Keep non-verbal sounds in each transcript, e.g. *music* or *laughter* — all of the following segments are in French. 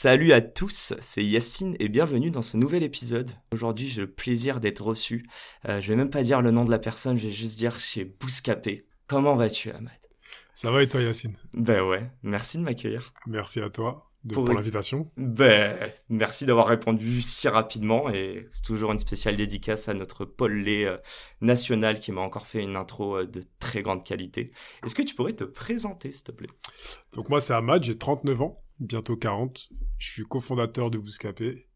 Salut à tous, c'est Yacine et bienvenue dans ce nouvel épisode. Aujourd'hui, j'ai le plaisir d'être reçu. Euh, je vais même pas dire le nom de la personne, je vais juste dire chez Bouscapé. Comment vas-tu, Ahmad? Ça va et toi, Yacine? Ben ouais, merci de m'accueillir. Merci à toi pour, l'invitation. Ben, merci d'avoir répondu si rapidement et c'est toujours une spéciale dédicace à notre Paul Lé euh, national qui m'a encore fait une intro euh, de très grande qualité. Est-ce que tu pourrais te présenter, s'il te plaît? Donc moi, c'est Ahmad, j'ai 39 ans, bientôt 40. Je suis cofondateur de Bouscapé.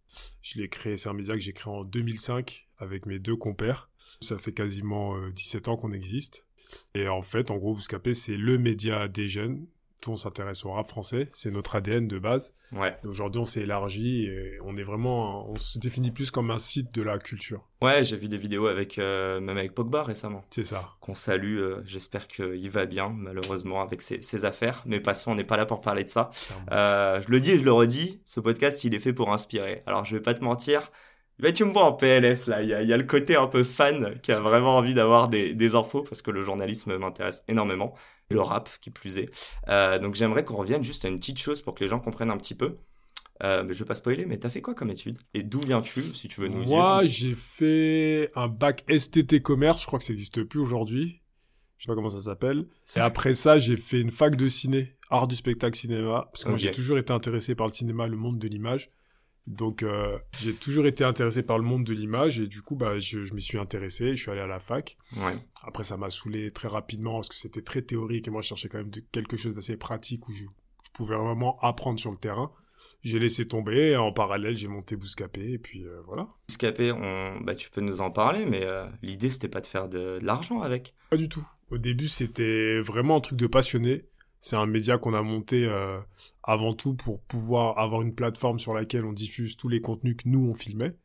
Je l'ai créé, c'est un média que j'ai créé en 2005 avec mes deux compères. Ça fait quasiment 17 euh, ans qu'on existe. Et en fait, en gros, Bouscapé, c'est le média des jeunes on s'intéresse au rap français, c'est notre ADN de base. Ouais. Aujourd'hui, on s'est élargi et on est vraiment, on se définit plus comme un site de la culture. Ouais, j'ai vu des vidéos avec euh, même avec Pogba récemment. C'est ça. Qu'on salue. Euh, j'espère qu'il va bien, malheureusement, avec ses, affaires. Mais passons, on n'est pas là pour parler de ça. Euh, je le dis et je le redis, ce podcast, il est fait pour inspirer. Alors, je vais pas te mentir. Mais tu me vois en PLS là, il y, a, le côté un peu fan qui a vraiment envie d'avoir des, des, infos parce que le journalisme m'intéresse énormément le rap qui plus est. Euh, donc j'aimerais qu'on revienne juste à une petite chose pour que les gens comprennent un petit peu. Euh, mais je vais pas spoiler, mais t'as fait quoi comme étude? Et d'où viens-tu, si tu veux nous dire? Moi, j'ai fait un bac STT commerce, je crois que ça n'existe plus aujourd'hui. Je sais pas comment ça s'appelle. Et après ça, j'ai fait une fac de ciné, art du spectacle cinéma, parce que moi j'ai toujours été intéressé par le cinéma, le monde de l'image. Donc, euh, j'ai toujours été intéressé par le monde de l'image et du coup, bah, je, je m'y suis intéressé. Je suis allé à la fac. Ouais. Après, ça m'a saoulé très rapidement parce que c'était très théorique et moi, je cherchais quand même quelque chose d'assez pratique où je, je, pouvais vraiment apprendre sur le terrain. J'ai laissé tomber. Et en parallèle, j'ai monté Bouscapé et puis euh, voilà. Bouscapé, on... bah, tu peux nous en parler, mais euh, l'idée, c'était pas de faire de, de l'argent avec. Pas du tout. Au début, c'était vraiment un truc de passionné. C'est un média qu'on a monté euh, avant tout pour pouvoir avoir une plateforme sur laquelle on diffuse tous les contenus que nous on filmait.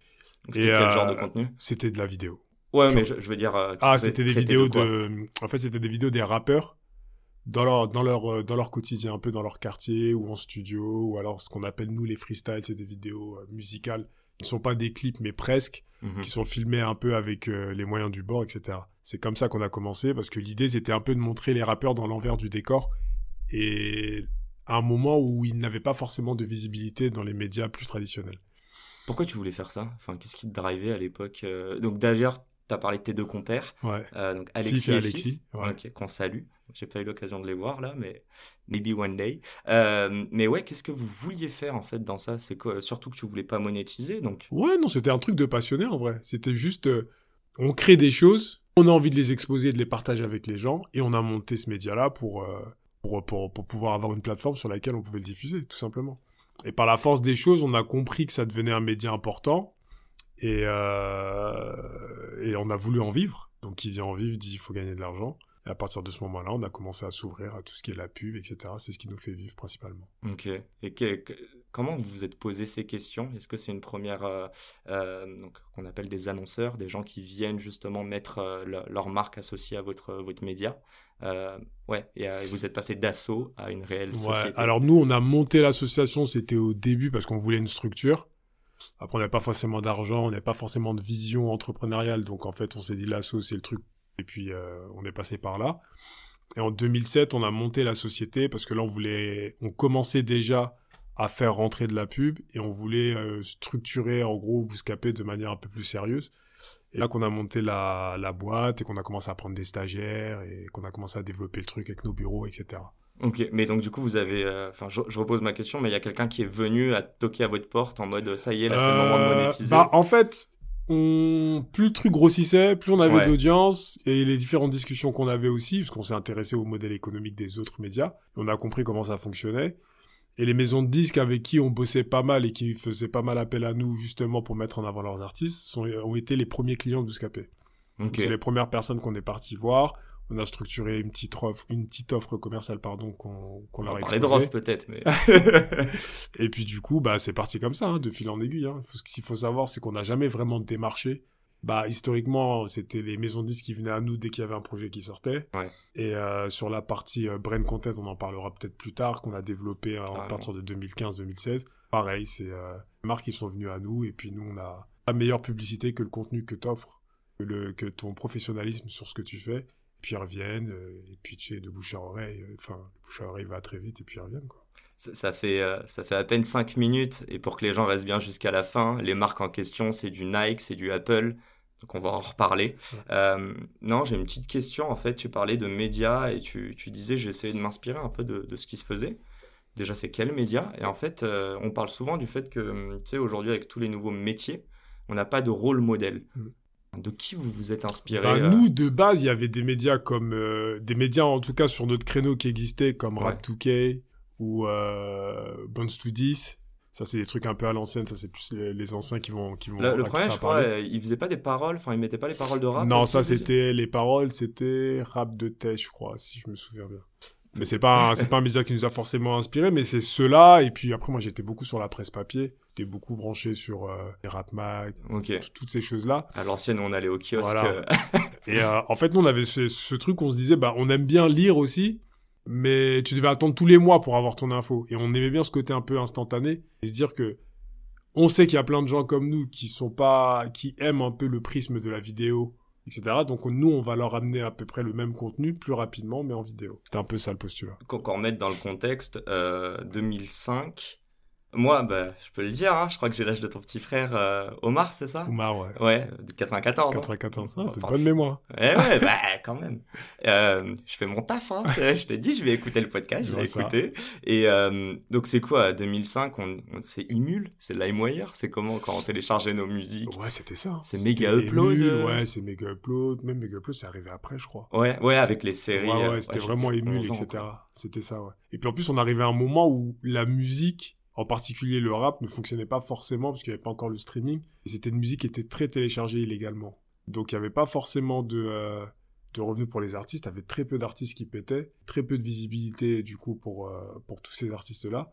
C'était quel genre de euh, contenu? C'était de la vidéo. Ouais, mais je, veux dire. Euh, ah, c'était des vidéos de. En fait, c'était des vidéos des rappeurs dans leur dans leur dans leur quotidien, un peu dans leur quartier ou en studio ou alors ce qu'on appelle nous les freestyles, c'est des vidéos musicales qui ne sont pas des clips mais presque, mhm. qui sont filmés un peu avec les moyens du bord, etc. C'est comme ça qu'on a commencé parce que l'idée c'était un peu de montrer les rappeurs dans l'envers du décor et à un moment où il n'avait pas forcément de visibilité dans les médias plus traditionnels. Pourquoi tu voulais faire ça? Enfin, qu'est-ce qui te drivait à l'époque euh? Donc d'ailleurs, tu as parlé de tes deux compères. Ouais. Euh, donc Alexis et, Alexis. qu'on salue. J'ai pas eu l'occasion de les voir là, mais maybe one day. Euh, mais ouais, qu'est-ce que vous vouliez faire en fait dans ça? C'est quoi Surtout que tu voulais pas monétiser, donc. Ouais, non, c'était un truc de passionné en vrai. C'était juste, on crée des choses, on a envie de les exposer, de les partager avec les gens, et on a monté ce média-là pour pour, pour, pouvoir avoir une plateforme sur laquelle on pouvait le diffuser, tout simplement. Et par la force des choses, on a compris que ça devenait un média important et, euh, et on a voulu en vivre. Donc, qui dit en vivre dit il faut gagner de l'argent. Et à partir de ce moment-là, on a commencé à s'ouvrir à tout ce qui est la pub, etc. C'est ce qui nous fait vivre principalement. Ok. Et que, comment vous vous êtes posé ces questions? Est-ce que c'est une première, euh, euh, donc qu'on appelle des annonceurs, des gens qui viennent justement mettre leur marque associée à votre votre média? Euh, ouais, et, vous êtes passé d'assaut à une réelle société. alors nous, on a monté l'association, c'était au début parce qu'on voulait une structure. Après, on n'avait pas forcément d'argent, on n'avait pas forcément de vision entrepreneuriale, donc en fait, on s'est dit l'assaut, c'est le truc. Et puis, euh, on est passé par là. Et en 2007, on a monté la société parce que là, on voulait, on commençait déjà à faire rentrer de la pub et on voulait euh, structurer en gros Bouscapé de manière un peu plus sérieuse. Et là qu'on a monté la, la boîte et qu'on a commencé à prendre des stagiaires et qu'on a commencé à développer le truc avec nos bureaux, etc. Ok, mais donc du coup vous avez, euh, enfin je, repose ma question, mais il y a quelqu'un qui est venu à toquer à votre porte en mode ça y est, là c'est le moment de euh, monétiser. Bah en fait, on... plus le truc grossissait, plus on avait d'audience et les différentes discussions qu'on avait aussi, parce qu'on s'est intéressé au modèle économique des autres médias, on a compris comment ça fonctionnait. Et les maisons de disques avec qui on bossait pas mal et qui faisaient pas mal appel à nous justement pour mettre en avant leurs artistes sont, ont été les premiers clients de Bouscapé. C'est les premières personnes qu'on est parti voir. on a structuré une petite offre, une petite offre commerciale pardon qu'on qu'on leur a parler de peut-être, mais. *laughs* et puis du coup, bah c'est parti comme ça, hein, de fil en aiguille. Hein. Ce qu'il faut savoir, c'est qu'on n'a jamais vraiment démarché. Bah historiquement, c'était les maisons de disques qui venaient à nous dès qu'il y avait un projet qui sortait. Ouais. Et euh, sur la partie euh, brand content, on en parlera peut-être plus tard, qu'on a développé à euh, partir de 2015-2016. Pareil, c'est euh, les marques qui sont venues à nous et puis nous on a la meilleure publicité que le contenu que t'offres, que, le, que ton professionnalisme sur ce que tu fais puis ils reviennent, euh, et puis tu sais, de bouche à oreille, euh, enfin, de bouche à oreille va très vite, et puis ils reviennent, quoi. Ça, fait, euh, ça fait à peine 5 minutes, et pour que les gens restent bien jusqu'à la fin, les marques en question, c'est du Nike, c'est du Apple, donc on va en reparler. non, j'ai une petite question, en fait, tu parlais de médias, et tu, tu disais, j'ai essayé de m'inspirer un peu de, de, ce qui se faisait. Déjà, c'est quels médias Et en fait, on parle souvent du fait que, tu sais, aujourd'hui, avec tous les nouveaux métiers, on n'a pas de rôle modèle. Mm. De qui vous vous êtes inspiré bah, euh? Nous, de base, il y avait des médias comme euh, des médias en tout cas sur notre créneau qui existaient comme Rap2K ou euh, Bones to 10. Ça, c'est des trucs un peu à l'ancienne. Ça, c'est plus les, anciens qui vont qui vont. Le, premier, je crois, il faisait pas des paroles. Enfin, il mettait pas les paroles de rap. Non, ça, c'était les paroles. C'était rap de tête, je crois, si je me souviens bien. Mais c'est pas c'est pas un média qui nous a forcément inspiré, mais c'est ceux-là. Et puis après, moi, j'étais beaucoup sur la presse papier. J'étais beaucoup branché sur euh, les rap mag, toutes ces choses-là. À l'ancienne, on allait au kiosque. *laughs* et euh, en fait, nous, on avait ce, ce truc, on se disait, bah, on aime bien lire aussi, mais tu devais attendre tous les mois pour avoir ton info. Et on aimait bien ce côté un peu instantané, et se dire que on sait qu'il y a plein de gens comme nous qui sont pas, qui aiment un peu le prisme de la vidéo etc. Donc nous, on va leur amener à peu près le même contenu plus rapidement, mais en vidéo. C'est un peu ça le postulat. Quand on remet dans le contexte, euh, 2005, moi, bah, je peux le dire, hein, je crois que j'ai l'âge de ton petit frère euh, Omar, c'est ça? Omar, ouais. Ouais, de 94. 94, hein. t'as une bonne mémoire. Ouais, ouais, *laughs* bah, quand même. Euh, je fais mon taf, hein. je t'ai dit, je vais écouter le podcast, je vais écouter. Et euh, donc, c'est quoi, 2005, on, c'est Imul C'est LimeWire C'est comment quand on téléchargeait nos musiques? Ouais, c'était ça. C'est méga upload Ouais, c'est méga upload. Même méga upload, c'est arrivé après, je crois. Ouais, ouais, avec les séries. Ouais, ouais, c'était vraiment Emule, etc. C'était ça, ouais. Et puis en plus, on arrivait à un moment où la musique en particulier, le rap ne fonctionnait pas forcément parce qu'il n'y avait pas encore le streaming. Et c'était une musique qui était très téléchargée illégalement. Donc il n'y avait pas forcément de, euh, de revenus pour les artistes. Il y avait très peu d'artistes qui pétaient, très peu de visibilité du coup pour, euh, pour tous ces artistes-là.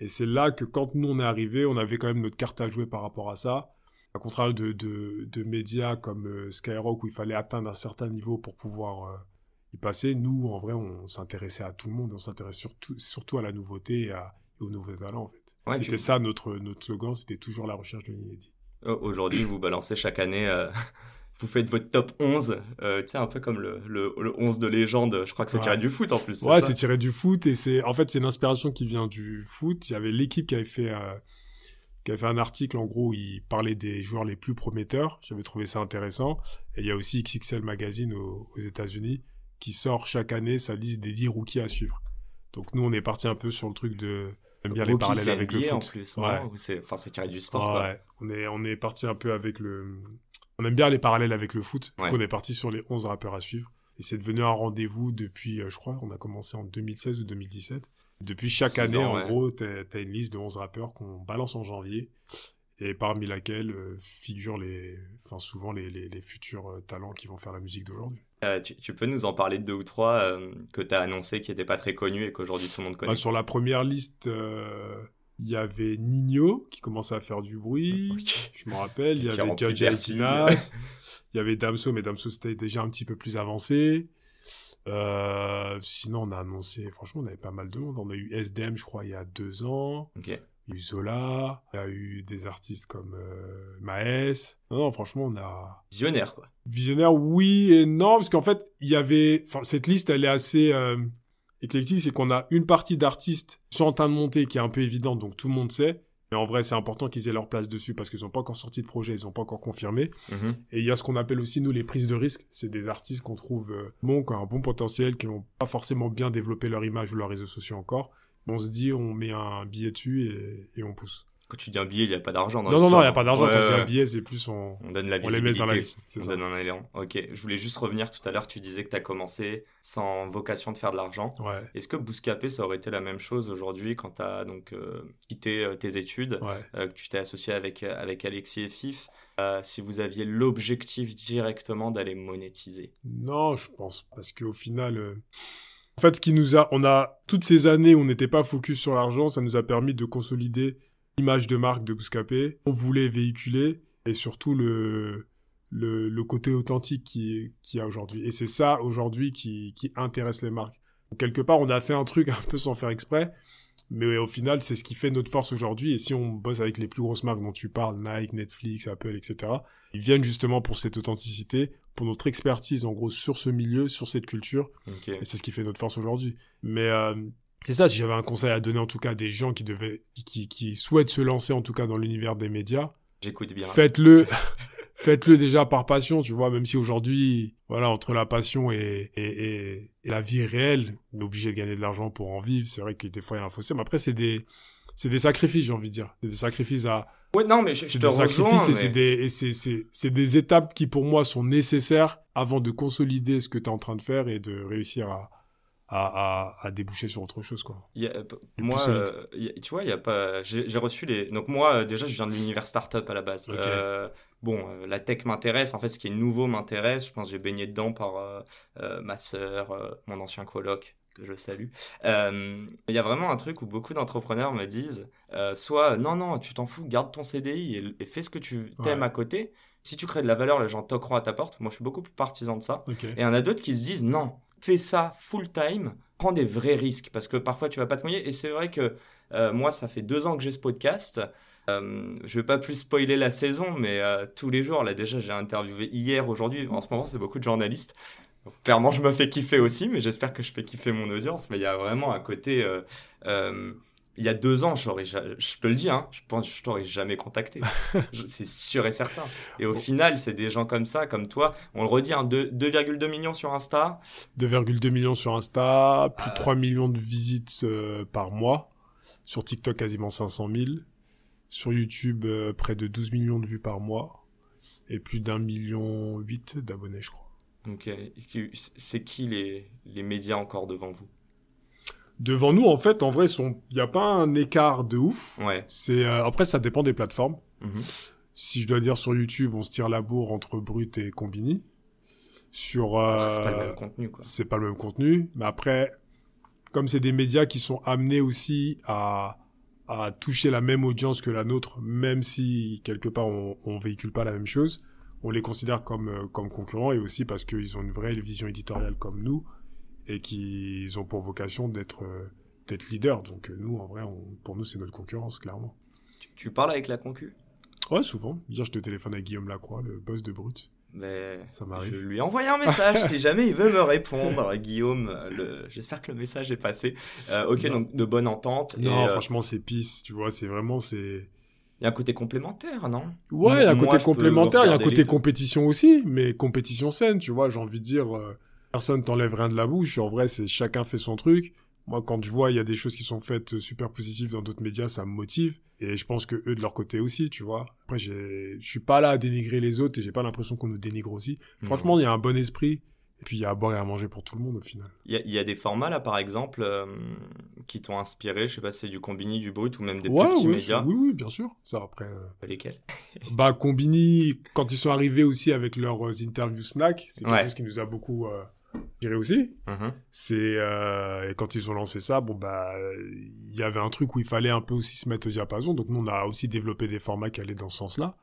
Et c'est là que quand nous on est arrivé, on avait quand même notre carte à jouer par rapport à ça. À contraire de, de, de médias comme euh, Skyrock où il fallait atteindre un certain niveau pour pouvoir y passer, nous en vrai on s'intéressait à tout le monde, on s'intéressait surtout, surtout à la nouveauté et, à, et aux nouveaux talents en fait c'était ça notre, notre slogan, c'était toujours la recherche de l'inédit. Aujourd'hui, vous balancez chaque année, euh, *laughs* vous faites votre top 11, euh, un peu comme le, le, 11 de légende, je crois que c'est tiré du foot en plus. Ouais, c'est tiré du foot et c'est en fait c'est une inspiration qui vient du foot. Il y avait l'équipe qui avait fait euh, qui avait fait un article en gros, où il parlait des joueurs les plus prometteurs. J'avais trouvé ça intéressant. Et il y a aussi XXL Magazine aux, aux États-Unis qui sort chaque année sa liste des 10 rookies à suivre. Donc nous on est parti un peu sur le truc de J'aime bien les parallèles avec le foot. En plus, ouais. Enfin, c'est tiré du sport. Ouais. On est, on est parti un peu avec le. On aime bien les parallèles avec le foot. Donc on est parti sur les 11 rappeurs à suivre. Et c'est devenu un rendez-vous depuis, euh, je crois, on a commencé en 2016 ou 2017. Depuis chaque année, en gros, tu as une liste de 11 rappeurs qu'on balance en janvier et parmi laquelle euh, figurent les, enfin souvent les, les, futurs euh, talents qui vont faire la musique d'aujourd'hui. Euh, tu, peux nous en parler de deux ou trois que tu as annoncé qui n'étaient pas très connus et qu'aujourd'hui tout le monde connaît bah, Sur la première liste, il y avait Nino qui commençait à faire du bruit, *laughs* je me rappelle. Il y avait Judge Tinas, *laughs* il y avait Damso, mais Damso c'était déjà un petit peu plus avancé. sinon, on a annoncé, franchement, on avait pas mal de monde. On a eu SDM, je crois, il y a deux ans. Ok il y a eu Zola, il y a eu des artistes comme euh, Maes. Non, non, franchement, on a... Visionnaire, quoi. Visionnaire, oui et non, parce qu'en fait, il y avait... Enfin, cette liste, elle est assez euh, éclectique, c'est qu'on a une partie d'artistes qui sont en train de monter, qui est un peu évidente, donc tout le monde sait. Mais en vrai, c'est important qu'ils aient leur place dessus parce qu'ils n'ont pas encore sorti de projet, ils n'ont pas encore confirmé. Mhm. Et il y a ce qu'on appelle aussi, nous, les prises de risque. C'est des artistes qu'on trouve euh, bons, qui ont un bon potentiel, qui n'ont pas forcément bien développé leur image ou leurs réseaux sociaux encore on se dit, on met un billet dessus et, on pousse. quand tu dis un billet, il n'y a pas d'argent. Non, non, non, il n'y a pas d'argent. quand je dis un billet, c'est plus on... on donne la. On les met dans la liste. On donne un élan. Ok. Je voulais juste revenir tout à l'heure. Tu disais que tu as commencé sans vocation de faire de l'argent. Ouais. Est-ce que Bouscapé, ça aurait été la même chose aujourd'hui quand tu as donc euh, quitté euh, tes études, ouais. que tu t'es associé avec, avec Alexis et Fif si vous aviez l'objectif directement d'aller monétiser? Non, je pense parce qu'au final, fait, ce qui nous a, on a toutes ces années où on n'était pas focus sur l'argent, ça nous a permis de consolider l'image de marque de Bouscapé. On voulait véhiculer et surtout le le, côté authentique qui qui a aujourd'hui. Et c'est ça aujourd'hui qui qui intéresse les marques. quelque part, on a fait un truc *laughs* un peu sans faire exprès, mais au final, c'est ce qui fait notre force aujourd'hui. Et si on bosse avec les plus grosses marques dont tu parles, Nike, Netflix, Apple, etc., ils viennent justement pour cette authenticité, pour notre expertise, en gros, sur ce milieu, sur cette culture. Okay. Et c'est ce qui fait notre force aujourd'hui. Mais euh, c'est ça, si j'avais un conseil à donner, en tout cas, à des gens qui devaient, qui, qui souhaitent se lancer, en tout cas, dans l'univers des médias. J'écoute bien. Faites-le. *laughs* Faites-le déjà par passion, tu vois, même si aujourd'hui, voilà, entre la passion et, et, et, et la vie réelle, on est obligé de gagner de l'argent pour en vivre. C'est vrai que des fois, il y a un fossé. Mais après, c'est des, c'est des sacrifices, j'ai envie de dire. C'est des sacrifices à. Ouais, non, mais je, je te des rejoins. sacrifices mais... et c'est des, et c'est, c'est, c'est des étapes qui, pour moi, sont nécessaires avant de consolider ce que tu es en train de faire et de réussir à, à, à, à déboucher sur autre chose, quoi. Y a, moi, euh, y a, tu vois, il y a pas. J'ai reçu les. Donc moi, euh, déjà, je viens de l'univers startup à la base. Okay. Euh, bon, euh, la tech m'intéresse. En fait, ce qui est nouveau m'intéresse. Je pense que j'ai baigné dedans par euh, ma sœur, mon ancien coloc que je salue. Il y a vraiment un truc où beaucoup d'entrepreneurs me disent, soit non non, tu t'en fous, garde ton CDI et, et, fais ce que tu t'aimes Ouais. à côté. Si tu crées de la valeur, les gens toqueront à ta porte. Moi, je suis beaucoup plus partisan de ça. Et il y en a d'autres qui se disent non, fais ça full time, prends des vrais risques parce que parfois tu vas pas te mouiller. Et c'est vrai que euh, moi, ça fait deux ans que j'ai ce podcast. Euh, je vais pas plus spoiler la saison, mais euh, tous les jours, là déjà, j'ai interviewé hier, aujourd'hui. En ce moment, c'est beaucoup de journalistes. Clairement, je me fais kiffer aussi, mais j'espère que je fais kiffer mon audience. Mais il y a vraiment un côté. Il y a deux ans, je te le dis, hein, je pense que je t'aurais jamais contacté. *laughs* c'est sûr et certain. Et au final, c'est des gens comme ça, comme toi. On le redit, hein, 2,2 millions sur Insta. 2,2 millions sur Insta, plus de Euh. 3 millions de visites euh, par mois. Sur TikTok, quasiment 500 000. Sur YouTube, euh, près de 12 millions de vues par mois. Et plus d'un million huit d'abonnés, je crois. C'est qui les, les médias encore devant vous? Devant nous, en fait, en vrai, il n'y a pas un écart de ouf. Ouais. C'est euh, Après, ça dépend des plateformes. Mhm. Si je dois dire sur YouTube, on se tire la bourre entre Brut et Combini. Sur, euh, C'est pas le même contenu, c'est pas le même contenu. Mais après, comme c'est des médias qui sont amenés aussi à, à toucher la même audience que la nôtre, même si quelque part on, on véhicule pas la même chose, on les considère comme, euh, comme concurrents et aussi parce qu'ils ont une vraie vision éditoriale comme nous et qu'ils ont pour vocation d'être euh, d'être leader. Donc euh, nous, en vrai, on, pour nous, c'est notre concurrence, clairement. Tu, tu, parles avec la concu? Ouais, souvent. Hier, je te téléphone avec Guillaume Lacroix, le boss de Brut. Mais ça m'arrive. Je lui ai envoyé un message si jamais il veut me répondre, *laughs* Guillaume. Le... J'espère que le message est passé. Euh, ok, non. donc de bonne entente. Non, et, franchement, c'est pisse. Tu vois, c'est vraiment c'est. Il y a un côté complémentaire, non? Ouais, il y a un côté complémentaire, il y a un côté compétition aussi, mais compétition saine, tu vois, j'ai envie de dire, euh, personne t'enlève rien de la bouche, en vrai, c'est chacun fait son truc. Moi, quand je vois, il y a des choses qui sont faites super positives dans d'autres médias, ça me motive. Et je pense que eux, de leur côté aussi, tu vois. Après, je suis pas là à dénigrer les autres et j'ai pas l'impression qu'on nous dénigre aussi. Mmh. Franchement, il y a un bon esprit. Et puis, il y a à boire et à manger pour tout le monde au final. Il y, y, a des formats là, par exemple, euh, qui t'ont inspiré. Je sais pas si c'est du Combini, du Brut ou même des ouais, plus petits médias. Oui, oui, bien sûr. Ça, après. Euh... Lesquels? *laughs* Bah, Combini, quand ils sont arrivés aussi avec leurs euh, interviews snack, c'est quelque ouais. chose qui nous a beaucoup euh, inspiré aussi. Mm -hmm. C'est euh, et quand ils ont lancé ça, bon bah il y avait un truc où il fallait un peu aussi se mettre au diapason. Donc nous on a aussi développé des formats qui allaient dans ce sens-là.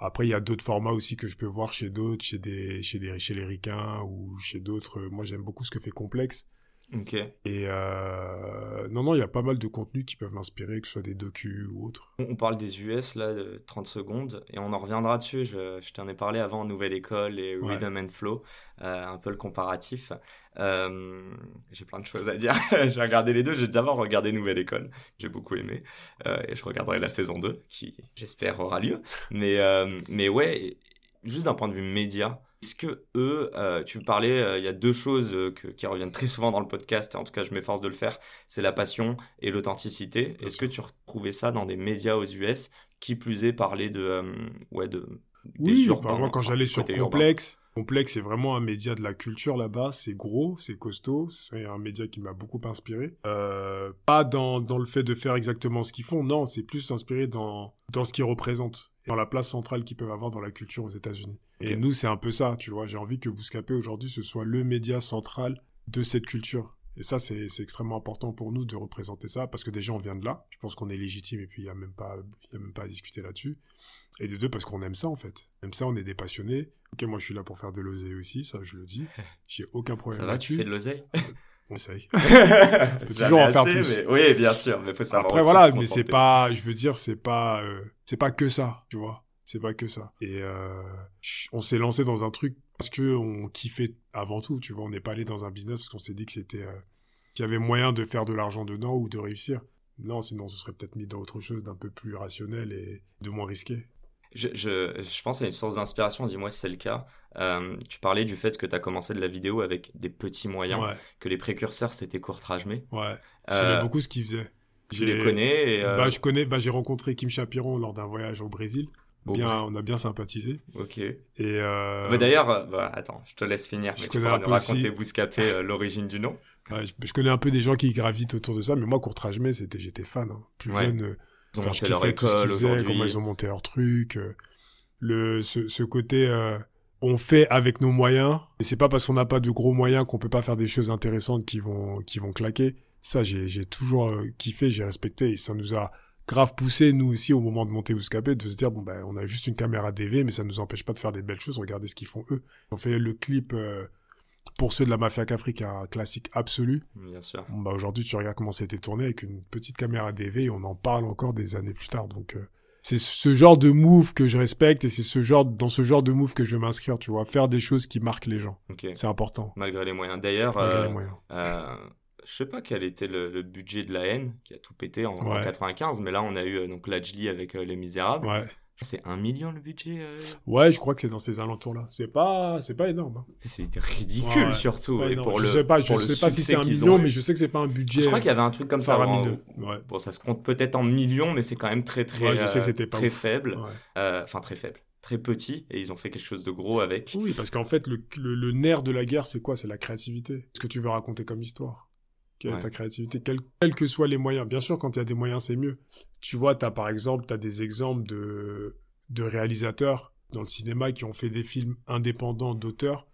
Après il y a d'autres formats aussi que je peux voir chez d'autres, chez des chez des chez les ricains ou chez d'autres. Moi j'aime beaucoup ce que fait Complexe. Ok. Et euh... non non il y a pas mal de contenus qui peuvent m'inspirer, que ce soit des docus ou autres. On parle des US là, de 30 secondes, et on en reviendra dessus. Je, je t'en ai parlé avant Nouvelle École et Ouais. Rhythm and Flow, euh, un peu le comparatif. Euh, j'ai plein de choses à dire. *laughs* j'ai regardé les deux. J'ai d'abord regardé Nouvelle École, j'ai beaucoup aimé, et je regarderai la saison 2, qui j'espère aura lieu. Mais, mais ouais, juste d'un point de vue média, Est-ce que eux, euh, tu parlais, euh, il y a deux choses euh, qui reviennent très souvent dans le podcast, et en tout cas je m'efforce de le faire, c'est la passion et l'authenticité. Est-ce que tu retrouvais ça dans des médias aux US, qui plus est parler de, ouais, de oui, moi quand j'allais sur Complexe, Complexe c'est vraiment un média de la culture là-bas, c'est gros, c'est costaud, c'est un média qui m'a beaucoup inspiré. pas dans, dans le fait de faire exactement ce qu'ils font, non, c'est plus inspiré dans, dans ce qu'ils représentent dans la place centrale qu'ils peuvent avoir dans la culture aux États-Unis. Et nous, c'est un peu ça, tu vois. J'ai envie que Bouscapé aujourd'hui ce soit le média central de cette culture. Et ça, c'est extrêmement important pour nous de représenter ça, parce que déjà, on vient de là. Je pense qu'on est légitime et puis il n'y a, même pas, y a même pas à discuter là-dessus. Et de deux, parce qu'on aime ça, en fait. On aime ça, on est des passionnés. Ok, moi, je suis là pour faire de l'oseille aussi, ça, je le dis. *laughs* J'ai aucun problème. Ça va, tu fais de l'oseille? On essaye. *laughs* on peut toujours en faire plus. Oui, bien sûr, mais faut savoir. Après, voilà, mais c'est pas, je veux dire, c'est pas, euh, c'est pas que ça, tu vois c'est pas que ça. Et euh, on s'est lancé dans un truc parce que on kiffait avant tout, tu vois. On n'est pas allé dans un business parce qu'on s'est dit que c'était euh, qu'il y avait moyen de faire de l'argent dedans ou de réussir. Non, sinon ce serait peut-être mis dans autre chose d'un peu plus rationnel et de moins risqué. Je, je, je pense à une source d'inspiration, dis-moi si c'est le cas. Euh, tu parlais du fait que tu as commencé de la vidéo avec des petits moyens, que les précurseurs c'était Courtrajmé. Ouais, j'aimais beaucoup ce qu'ils faisaient. Je les connais. Et bah, je connais, bah, j'ai rencontré Kim Chapiron lors d'un voyage au Brésil on a bien sympathisé. Ok. Et euh... Mais d'ailleurs, euh, bah, attends, je te laisse finir. Je mais tu pourras nous raconter Bouscapé euh, l'origine du nom. je, connais un peu des gens qui gravitent autour de ça, mais moi, Courtrajmé, c'était, j'étais fan. Hein. Plus jeune, euh, ils ont monté leur école aujourd'hui. Comment ils ont monté leur truc. le, ce, ce côté, on fait avec nos moyens. Et c'est pas parce qu'on n'a pas de gros moyens qu'on peut pas faire des choses intéressantes qui vont, qui vont claquer. Ça, j'ai toujours kiffé, j'ai respecté et ça nous a grave poussé, nous aussi, au moment de monter Bouscapé, de se dire, bon, ben, on a juste une caméra DV, mais ça ne nous empêche pas de faire des belles choses. Regardez ce qu'ils font eux. On fait le clip euh, pour ceux de la Mafia Afrique, un classique absolu. Bien sûr. Bah, aujourd'hui, tu regardes comment ça a été tourné avec une petite caméra DV et on en parle encore des années plus tard. Donc, euh, c'est ce genre de move que je respecte et c'est ce genre, dans ce genre de move que je vais m'inscrire, tu vois. Faire des choses qui marquent les gens. C'est important. Malgré les moyens. D'ailleurs, moyens. Euh, je sais pas quel était le, budget de la haine qui a tout pété en, 95, mais là on a eu euh, donc Lajli avec euh, Les Misérables. Ouais. C'est un million le budget. Euh ouais, je crois que c'est dans ces alentours-là. C'est pas, c'est pas énorme. Hein. C'est ridicule surtout. pour je sais pas, je sais pas si c'est un million, mais je sais que c'est pas un budget. Je crois qu'il y avait un truc comme ça. Bon, ça se compte peut-être en millions, mais c'est quand même très très. je sais que c'était très faible. Enfin très faible très petit et ils ont fait quelque chose de gros avec. Oui, parce qu'en fait, le, le nerf de la guerre, c'est quoi? C'est la créativité. Ce que tu veux raconter comme histoire ta créativité, quels que soient les moyens. Bien sûr, quand il y a des moyens, c'est mieux. Tu vois, tu as par exemple, tu as des exemples de, de réalisateurs dans le cinéma qui ont fait des films indépendants d'auteurs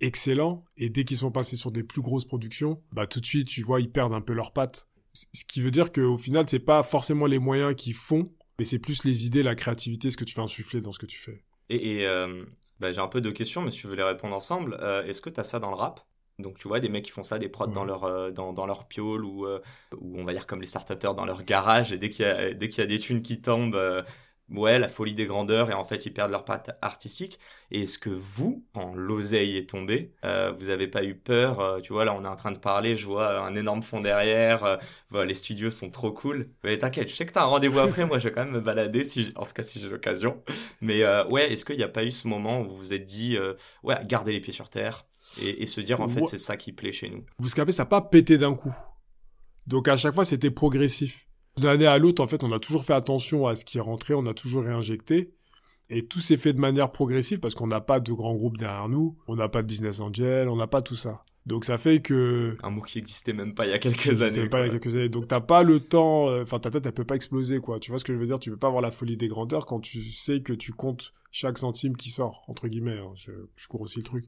excellents et dès qu'ils sont passés sur des plus grosses productions, bah tout de suite, tu vois, ils perdent un peu leurs pattes. Ce qui veut dire qu'au final, c'est pas forcément les moyens qui font, mais c'est plus les idées, la créativité, ce que tu fais insuffler dans ce que tu fais. Et, euh, bah, j'ai un peu de questions, mais si tu veux les répondre ensemble, euh, est-ce que tu as ça dans le rap? Donc tu vois des mecs qui font ça, des prods dans leur euh, dans, dans, leur piole ou, euh, ou on va dire comme les start dans leur garage et dès qu'il y a dès qu'il y a des thunes qui tombent, euh, ouais la folie des grandeurs et en fait ils perdent leur patte artistique. Et est-ce que vous, quand l'oseille est tombée, vous avez pas eu peur Tu vois là on est en train de parler, je vois un énorme fond derrière, les studios sont trop cool. Mais t'inquiète, je sais que t'as un rendez-vous après, moi je vais quand même me balader si en tout cas si j'ai l'occasion. Mais ouais, est-ce qu'il n'y a pas eu ce moment où vous vous êtes dit ouais gardez les pieds sur terre et, se dire en fait c'est ça qui plaît chez nous. Bouscapé, ça n'a pas pété d'un coup. Donc à chaque fois c'était progressif. D'une année à l'autre, en fait, on a toujours fait attention à ce qui est rentré, on a toujours réinjecté. Et tout s'est fait de manière progressive parce qu'on n'a pas de grands groupes derrière nous, on n'a pas de business angel, on n'a pas tout ça. Donc ça fait que un mot qui n'existait même pas il y a quelques années. Même pas il y a quelques années. Donc t'as pas le temps. Euh, enfin ta tête elle peut pas exploser quoi. Tu vois ce que je veux dire? Tu peux pas avoir la folie des grandeurs quand tu sais que tu comptes chaque centime qui sort entre guillemets. Hein. Je, je cours aussi le truc.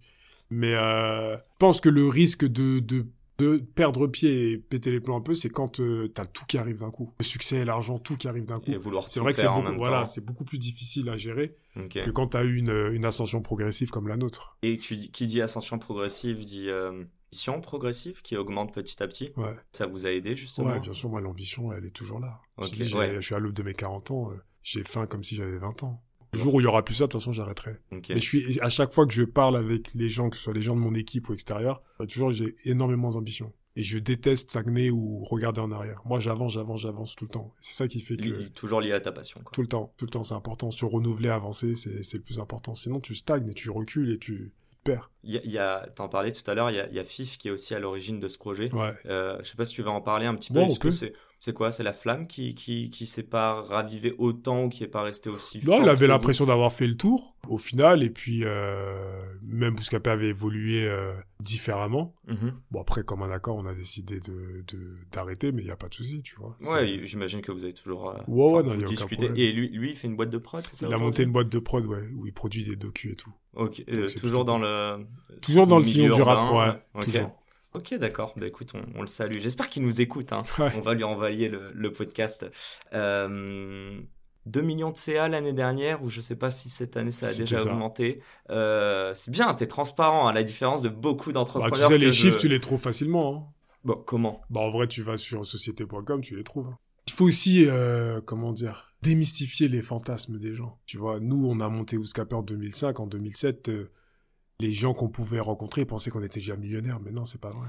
Mais euh, je pense que le risque de, de, de perdre pied et péter les plombs un peu, c'est quand euh, t'as tout qui arrive d'un coup. Le succès, l'argent, tout qui arrive d'un coup. Et vouloir c'est vrai que c'est beaucoup, voilà, c'est beaucoup plus difficile à gérer que quand t'as eu une, une ascension progressive comme la nôtre. Et tu qui dit ascension progressive dit euh, ambition progressive qui augmente petit à petit. Ouais. Ça vous a aidé justement? Ouais, bien sûr, moi l'ambition, elle est toujours là. je, suis à l'aube de mes 40 ans, euh, j'ai faim comme si j'avais 20 ans. Le jour où il y aura plus ça, de toute façon, j'arrêterai. Mais je suis, à chaque fois que je parle avec les gens, que ce soit les gens de mon équipe ou extérieur, bah, toujours, j'ai énormément d'ambition. Et je déteste stagner ou regarder en arrière. Moi, j'avance, j'avance, j'avance tout le temps. C'est ça qui fait que. Toujours lié à ta passion. Quoi. Tout le temps, tout le temps, c'est important. Se renouveler, avancer, c'est le plus important. Sinon, tu stagnes et tu recules et tu. super. Il y a, t'en parlais tout à l'heure, il y a, y a FIF qui est aussi à l'origine de ce projet. Ouais. Euh, je sais pas si tu vas en parler un petit peu. Bon, on Est-ce que c'est, c'est quoi? C'est la flamme qui, qui, qui s'est pas ravivée autant ou qui est pas restée aussi Non, il avait l'impression d'avoir fait le tour au final, et puis euh, même Bouscapé avait évolué euh, différemment. Mhm. Bon, après, comme un accord, on a décidé de de- d'arrêter, mais il n'y a pas de souci, tu vois. Ouais, j'imagine que vous avez toujours. euh, Ouais, ouais, enfin, non, vous problème. Et lui, lui, il fait une boîte de prod, c'est ça Il a monté une boîte de prod, ouais, où il produit des docus et tout. Ok, euh, toujours dans le. Toujours dans le milieu sillon du rap, ouais, toujours. Ok, d'accord. Bah écoute, on, on le salue. J'espère qu'il nous écoute. Hein. Ouais. On va lui envoyer le, le podcast. Euh, 2 millions de CA l'année dernière, ou je sais pas si cette année ça a déjà ça. augmenté. Euh, c'est bien, t'es transparent, à la différence de beaucoup Bah, d'entrepreneurs. tu sais, les chiffres, je- tu les trouves facilement. Hein. Bon, comment? Bah, en vrai, tu vas sur société.com, tu les trouves. hein. Il faut aussi, euh, comment dire, démystifier les fantasmes des gens. Tu vois, nous, on a monté Ouscapé en 2005. En 2007, euh, les gens qu'on pouvait rencontrer pensaient qu'on était déjà millionnaires. Mais non, c'est pas vrai.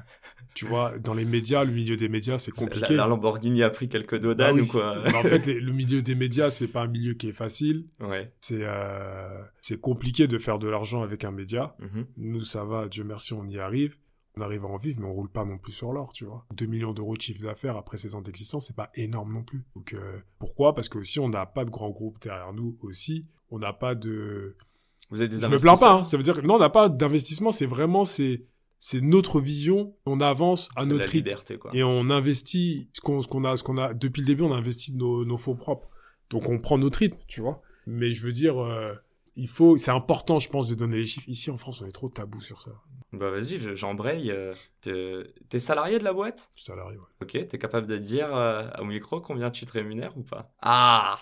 tu vois, dans les médias, le milieu des médias, c'est compliqué. la Lamborghini a pris quelques dodanes Ah oui. ou quoi Mais en fait, les- le milieu des médias, c'est pas un milieu qui est facile. Ouais. C'est euh, c'est compliqué de faire de l'argent avec un média. Mhm. Nous, ça va, Dieu merci, on y arrive. On arrive à en vivre, mais on roule pas non plus sur l'or, tu vois. 2 millions d'euros de chiffre d'affaires après 16 ans d'existence, c'est pas énorme non plus. Donc, euh, pourquoi? Parce que aussi, on n'a pas de grand groupe derrière nous aussi. On n'a pas de... Vous avez des Je me plains pas, hein. ça veut dire que non, on n'a pas d'investissement, c'est vraiment, c'est c'est notre vision, on avance à notre rythme. liberté, quoi. Et on investit ce qu'on ce qu'on a, ce qu'on a, depuis le début, on a investi nos, nos fonds propres. Donc on prend notre rythme, tu vois. Mais je veux dire, euh, il faut, c'est important, je pense, de donner les chiffres. Ici en France, on est trop tabou sur ça. Bah vas-y, je- j'embraye. euh, t'es- T'es salarié de la boîte? Salarié, ouais. Ok, t'es capable de dire euh, au micro combien tu te rémunères ou pas? Ah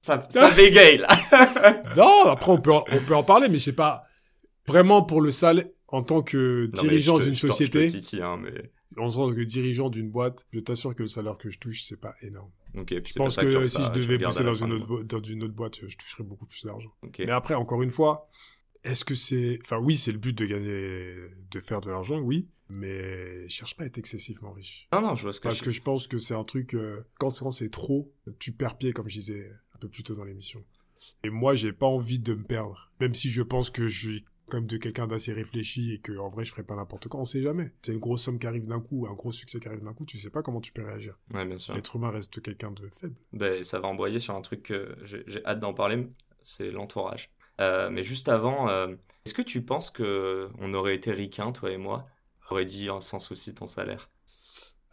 Ça, ça bégaye là *laughs* Non, après on peut, en- on peut en parler, mais je sais pas vraiment pour le salaire en tant que Non, dirigeant d'une te- je te société, titille, hein, mais... en tant que dirigeant d'une boîte, je t'assure que le salaire que je touche, c'est pas énorme. Ok, puis Je pense que si je devais bosser dans une autre, bo- dans une autre boîte, je toucherais beaucoup plus d'argent. Mais après, encore une fois, est-ce que c'est... Enfin oui, c'est le but de gagner, de faire de l'argent, oui, mais je cherche pas à être excessivement riche. Non, non, je vois ce que Parce je... que je pense que c'est un truc, euh, quand, quand c'est trop, tu perds pied, comme je disais un peu plus tôt dans l'émission. Et moi, j'ai pas envie de me perdre. Même si je pense que je suis comme de quelqu'un d'assez réfléchi et que en vrai je ferai pas n'importe quoi, on sait jamais. C'est une grosse somme qui arrive d'un coup, un gros succès qui arrive d'un coup, tu sais pas comment tu peux réagir. Ouais, bien sûr. L'être humain reste quelqu'un de faible. Ben, ça va emboyer sur un truc que j'ai hâte d'en parler, c'est l'entourage. Euh, mais juste avant, euh, est-ce que tu penses que on aurait été ricains, toi et moi, on aurait dit sans souci ton salaire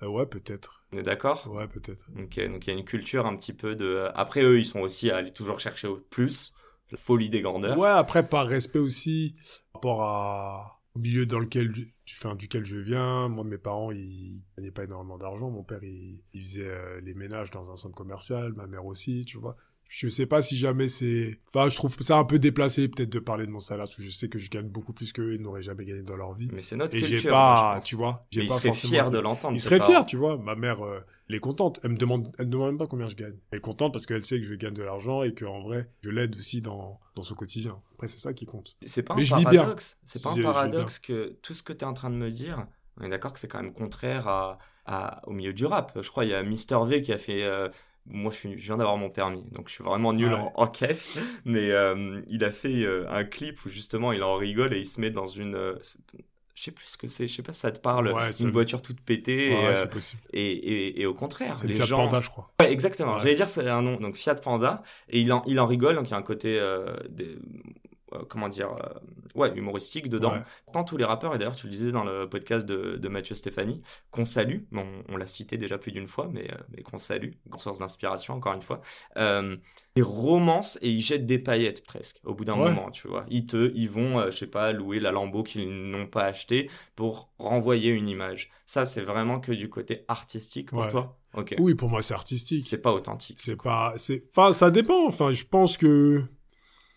Euh, ouais, peut-être. On est d'accord? Ouais, peut-être. Ok, donc il y a une culture un petit peu de... euh, Après, eux, ils sont aussi à aller toujours chercher au plus, la folie des grandeurs. Ouais, après, par respect aussi, par rapport à... au milieu dans lequel, je- enfin, duquel je viens. Moi, mes parents, ils gagnaient pas énormément d'argent. Mon père, il, il faisait euh, les ménages dans un centre commercial. Ma mère aussi, tu vois. Je sais pas si jamais c'est... Enfin, je trouve ça un peu déplacé, peut-être, de parler de mon salaire, parce que je sais que je gagne beaucoup plus qu'eux. Ils n'auraient jamais gagné dans leur vie. Mais c'est notre Et culture. j'ai moi, pas, tu vois, j'ai pas seraient forcément fiers dit- de l'entendre. il serait parents. fier, tu vois. Ma mère, euh, elle est contente. Elle me demande, elle me demande même pas combien je gagne. Elle est contente parce qu'elle sait que je gagne de l'argent et qu'en vrai, je l'aide aussi dans, dans son quotidien. Après, c'est ça qui compte. C'est pas Mais un paradoxe. C'est pas un paradoxe que tout ce que tu es en train de me dire, on est d'accord que c'est quand même contraire à, à- au milieu du rap. Je crois il y a Mister V qui a fait. euh, moi, je, suis- je viens d'avoir mon permis, donc je suis vraiment nul Ouais. en, en caisse. *laughs* Mais euh, il a fait euh, un clip où justement il en rigole et il se met dans une. euh, je sais plus ce que c'est. Je sais pas si ça te parle. Ouais, une voiture toute pétée. Ouais, et, euh, c'est possible. et, et- et au contraire, C'est les le Fiat gens. Panda, je crois. Ouais, exactement. J'allais dire c'est un nom, donc Fiat Panda, et il en, il en rigole, donc il y a un côté, des- comment dire, euh, ouais, humoristique dedans. Ouais. Tant tous les rappeurs, et d'ailleurs tu le disais dans le podcast de, de Mathieu Stéphanie, qu'on salue, bon, on, l'a cité déjà plus d'une fois, mais, euh, mais qu'on salue, grande source d'inspiration encore une fois, euh, ils romancent et ils jettent des paillettes presque, au bout d'un Ouais. moment, tu vois. Ils, te, ils vont, euh, je sais pas, louer la Lambo qu'ils n'ont pas acheté pour renvoyer une image. Ça, c'est vraiment que du côté artistique pour Ouais. toi? Oui, pour moi, c'est artistique. C'est pas authentique. C'est pas, c'est, enfin, ça dépend. Enfin, je pense que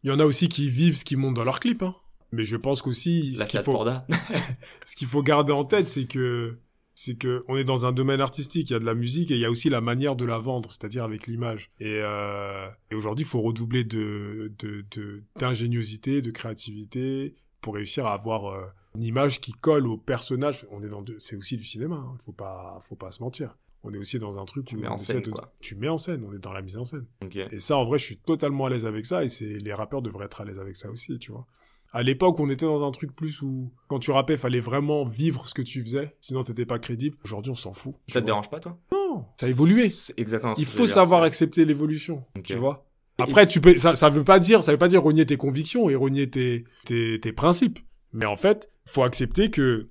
il y en a aussi qui vivent ce qui monte dans leurs clips, hein. Mais je pense qu'aussi, ce qu'il faut, *laughs* *laughs* ce qu'il faut garder en tête, c'est que c'est que on est dans un domaine artistique, il y a de la musique et il y a aussi la manière de la vendre, c'est-à-dire avec l'image. Et, euh, et aujourd'hui, il faut redoubler de de- de- d'ingéniosité, de, créativité pour réussir à avoir euh, une image qui colle au personnage. On est dans c'est aussi du cinéma, hein. faut pas faut pas se mentir. On est aussi dans un truc Tu où mets en scène, de- quoi. tu mets en scène, on est dans la mise en scène. Et ça, en vrai, je suis totalement à l'aise avec ça, et c'est les rappeurs devraient être à l'aise avec ça aussi, tu vois. À l'époque, on était dans un truc plus où, quand tu rappais, fallait vraiment vivre ce que tu faisais, sinon t'étais pas crédible. Aujourd'hui, on s'en fout. Ça te vois. dérange pas, toi? Non, ça a évolué. Exactement Il faut dire, savoir accepter l'évolution, tu vois. Et- Après, tu peux, ça, ça veut pas dire, ça veut pas dire renier tes convictions et renier tes, tes, tes principes. Mais en fait, faut accepter que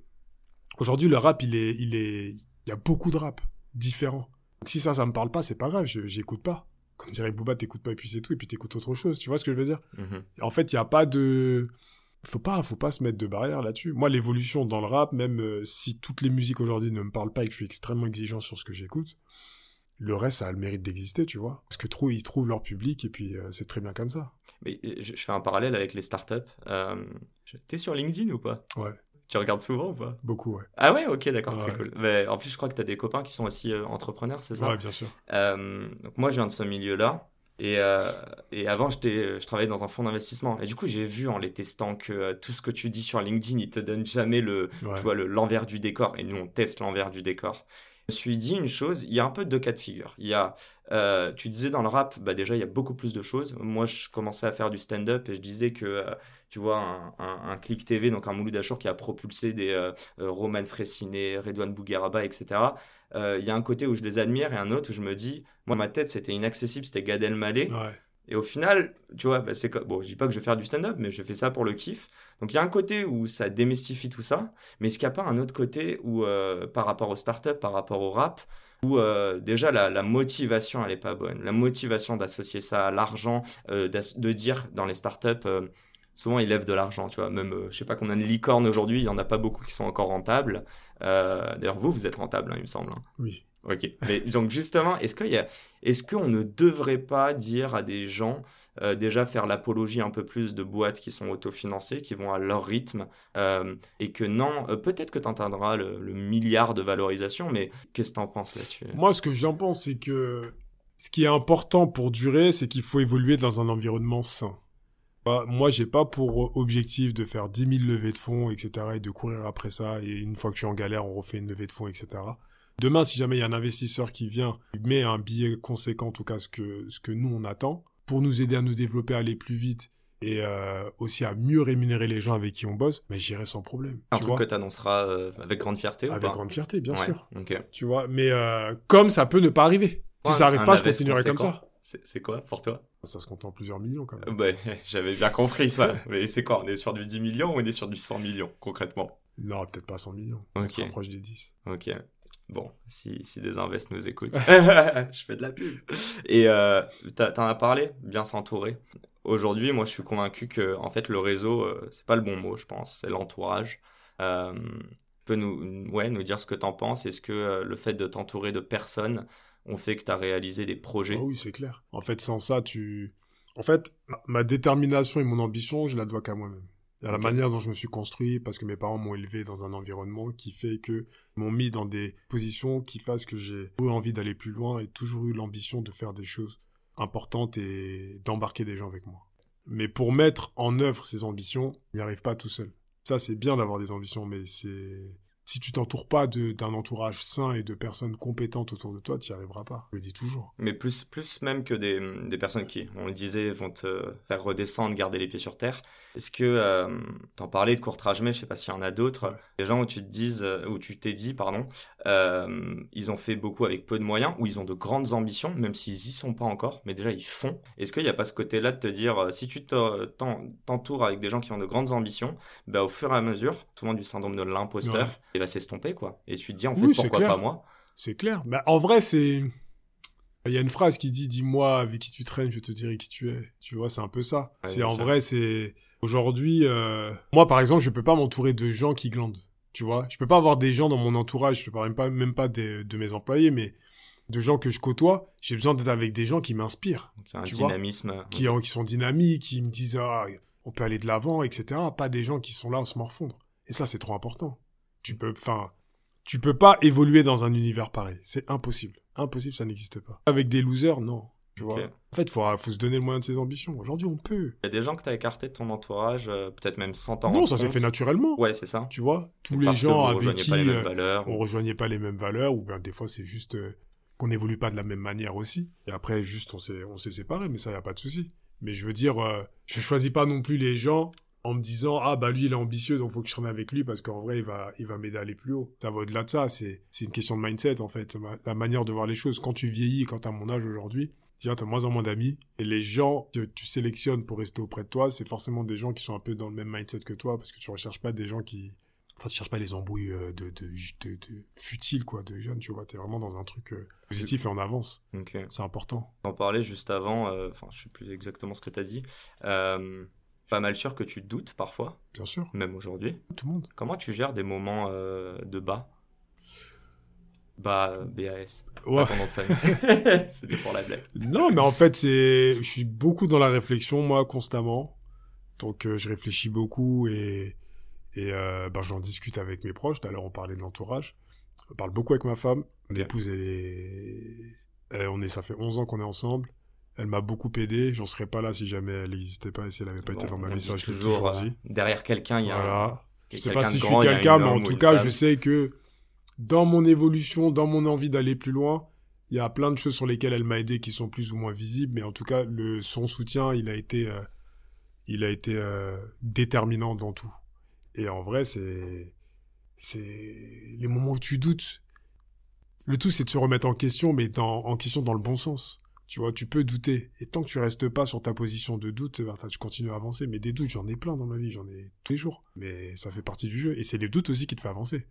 aujourd'hui le rap, il est, il est, il y a beaucoup de rap différents. Donc, si ça, ça me parle pas, c'est pas grave, j'écoute pas. Comme dirait Booba, t'écoutes pas et puis c'est tout, et puis t'écoutes autre chose. Tu vois ce que je veux dire? Mhm. En fait, il y a pas de, faut pas, faut pas se mettre de barrière là-dessus. Moi, l'évolution dans le rap, même euh, si toutes les musiques aujourd'hui ne me parlent pas et que je suis extrêmement exigeant sur ce que j'écoute, le reste, ça a le mérite d'exister, tu vois. Parce que trop, ils trouvent leur public et puis euh, c'est très bien comme ça. Mais euh, je, je fais un parallèle avec les startups. Euh, T'es sur LinkedIn ou pas? Ouais. Tu regardes souvent ou pas? Beaucoup, ouais. Ah ouais, ok, d'accord, très Ouais. cool. Mais en plus, je crois que tu as des copains qui sont aussi euh, entrepreneurs, c'est ça? Ouais, bien sûr. Euh, donc moi, je viens de ce milieu-là. Et, euh, et avant, je travaillais dans un fonds d'investissement. Et du coup, j'ai vu en les testant que tout ce que tu dis sur LinkedIn, il te donne jamais le, Ouais. tu vois, le- l'envers du décor. Et nous, on teste l'envers du décor. Je me suis dit une chose, il y a un peu deux cas de figure. Il y a, euh, tu disais dans le rap, bah déjà, il y a beaucoup plus de choses. Moi, je commençais à faire du stand-up et je disais que, euh, tu vois, un, un, un Click TV, donc un Mouloud Achour qui a propulsé des euh, Roman Fressinet, Redouane Bougueraba, etc. Il y a un côté où je les admire et un autre où je me dis, moi, ma tête, c'était inaccessible, c'était Gad Elmaleh. Ouais. Et au final, tu vois, bah, c'est bon, je dis pas que je vais faire du stand-up, mais je fais ça pour le kiff. Donc il y a un côté où ça démystifie tout ça, mais est-ce qu'il n'y a pas un autre côté où, par rapport aux startups, par rapport au rap, où euh, déjà la, la motivation elle est pas bonne, la motivation d'associer ça à l'argent, euh, de dire dans les startups, euh, souvent ils lèvent de l'argent, tu vois, même je sais pas combien de licornes aujourd'hui, il y en a pas beaucoup qui sont encore rentables. D'ailleurs vous vous êtes rentable, hein, il me semble. hein. Oui. Ok. Mais donc justement, est-ce qu'il y a, est-ce qu'on ne devrait pas dire à des gens euh, déjà faire l'apologie un peu plus de boîtes qui sont autofinancées, qui vont à leur rythme, euh, et que non, euh, peut-être que tu atteindras le, milliard de valorisation, mais qu'est-ce que t'en penses là-dessus? Moi, ce que j'en pense, c'est que ce qui est important pour durer, c'est qu'il faut évoluer dans un environnement sain. Moi, j'ai pas pour objectif de faire 10 000 levées de fonds, etc., et de courir après ça, et une fois que je suis en galère, on refait une levée de fonds, etc. Demain, si jamais il y a un investisseur qui vient, il met un billet conséquent, en tout cas ce que, ce que nous on attend, pour nous aider à nous développer, à aller plus vite, et euh, aussi à mieux rémunérer les gens avec qui on bosse, mais j'irai sans problème. Un tu truc vois que tu annonceras avec grande fierté ou avec pas? grande fierté, bien Ouais, sûr. ok. Tu vois, mais euh, comme ça peut ne pas arriver. Si Ouais, ça arrive pas, je continuerai comme ça. C'est quoi pour toi? Ça se compte en plusieurs millions quand même. Ben, *laughs* J'avais bien compris ça. *laughs* Mais c'est quoi On est sur du 10 millions ou on est sur du 100 millions concrètement? Non, peut-être pas 100 millions. On Ok. se rapproche des 10. Ok. Bon, si, si des invests nous écoutent, *laughs* *laughs* je fais de la pub. Et euh, t'en as parlé, bien s'entourer. Aujourd'hui, moi, je suis convaincu que, en fait, le réseau, euh, c'est pas le bon mot, je pense, c'est l'entourage. Euh, tu peux nous, ouais, nous dire ce que t'en penses. Est-ce que euh, le fait de t'entourer de personnes ont fait que t'as réalisé des projets? Ah oui, c'est clair. En fait, sans ça, tu. En fait, ma- détermination et mon ambition, je la dois qu'à moi-même. À la manière dont je me suis construit, parce que mes parents m'ont élevé dans un environnement qui fait que m'ont mis dans des positions qui fassent que j'ai eu envie d'aller plus loin et toujours eu l'ambition de faire des choses importantes et d'embarquer des gens avec moi. Mais pour mettre en œuvre ces ambitions, il n'y arrive pas tout seul. Ça, c'est bien d'avoir des ambitions, mais c'est si tu t'entoures pas d'un entourage sain et de personnes compétentes autour de toi, tu n'y arriveras pas. Je le dis toujours. Mais plus, plus même que des, des personnes qui, on le disait, vont te faire redescendre, garder les pieds sur terre. Est-ce que, euh, t'en parlais de courtrage mais je sais pas s'il y en a d'autres, Ouais. des gens où tu te dises, euh, où tu t'es dit, pardon, euh, ils ont fait beaucoup avec peu de moyens, ou ils ont de grandes ambitions, même s'ils y sont pas encore, mais déjà ils font. Est-ce qu'il n'y a pas ce côté-là de te dire, euh, si tu te- t'en- t'entoures avec des gens qui ont de grandes ambitions, bah, au fur et à mesure, souvent du syndrome de l'imposteur, Ouais. Il va s'estomper, quoi. Et tu te dis, en fait, Oui, pourquoi pas moi C'est clair. Mais en vrai, c'est. Il y a une phrase qui dit Dis-moi avec qui tu traînes, je te dirai qui tu es. Tu vois, c'est un peu ça. Ouais, c'est en vrai, c'est. Aujourd'hui, euh, moi par exemple, je peux pas m'entourer de gens qui glandent. Tu vois, je peux pas avoir des gens dans mon entourage, je parle même pas, même pas des- de mes employés, mais de gens que je côtoie. J'ai besoin d'être avec des gens qui m'inspirent, y a un Tu vois, dynamisme. qui, ont- qui sont dynamiques, qui me disent Ah, on peut aller de l'avant, etc. Pas des gens qui sont là à se morfondre. Et ça, c'est trop important. Tu peux, enfin, tu peux pas évoluer dans un univers pareil. C'est impossible. Impossible, ça n'existe pas. Avec des losers, non. Tu. En fait, faut, faut se donner le moyen de ses ambitions. Aujourd'hui, on peut. Il y a des gens que tu as écartés de ton entourage, euh, peut-être même sans t'en non, ça s'est fait naturellement. Ouais, c'est ça. Tu vois, tous les gens avec qui pas les mêmes euh, valeurs. on rejoignait pas les mêmes valeurs, ou bien des fois c'est juste euh, qu'on n'évolue pas de la même manière aussi. Et après, juste on s'est séparés, mais ça y a pas de souci. Mais je veux dire, euh, je choisis pas non plus les gens en me disant ah bah lui il est ambitieux donc faut que je traîne avec lui parce qu'en vrai il va il va m'aider à aller plus haut. Ça va au-delà de ça c'est c'est une question de mindset en fait. La manière de voir les choses. Quand tu vieillis quand t'as mon âge aujourd'hui tu as de moins en moins d'amis et les gens que tu sélectionnes pour rester auprès de toi c'est forcément des gens qui sont un peu dans le même mindset que toi parce que tu recherches pas des gens qui enfin tu cherches pas les embrouilles euh, de de, de, de futiles quoi de jeunes tu vois. T'es vraiment dans un truc euh, positif et en avance. C'est important. On en parlait juste avant, euh, enfin, je sais plus exactement ce que tu as dit. Euh, pas mal sûr que tu doutes parfois, bien sûr même aujourd'hui. tout le monde Comment tu gères des moments euh, de bas? Bas, BAS. ouais Pas ton nom de famille. *laughs* C'était pour la blague. Non, mais en fait, c'est, je suis beaucoup dans la réflexion, moi, constamment. Donc, euh, je réfléchis beaucoup et, et euh, ben, j'en discute avec mes proches. Tout à l'heure, on parlait de l'entourage. Je parle beaucoup avec ma femme. Mon épouse, elle est, elle- on est, ça fait 11 ans qu'on est ensemble. Elle m'a beaucoup aidé. J'en serais pas là si jamais elle n'existait pas et si elle avait pas été dans ma vie. Ça, je l'ai toujours, euh, dit. derrière quelqu'un, il y a Voilà. Je sais pas si je suis quelqu'un, mais en tout cas, je sais que dans mon évolution, dans mon envie d'aller plus loin, il y a plein de choses sur lesquelles elle m'a aidé qui sont plus ou moins visibles, mais en tout cas, le, son soutien, il a été, euh, il a été euh, déterminant dans tout. Et en vrai, c'est, c'est les moments où tu doutes. Le tout, c'est de se remettre en question, mais dans, en question dans le bon sens. Tu vois, tu peux douter. Et tant que tu restes pas sur ta position de doute, ben, tu continues à avancer. Mais des doutes, j'en ai plein dans ma vie, j'en ai tous les jours. Mais ça fait partie du jeu. Et c'est les doutes aussi qui te font avancer.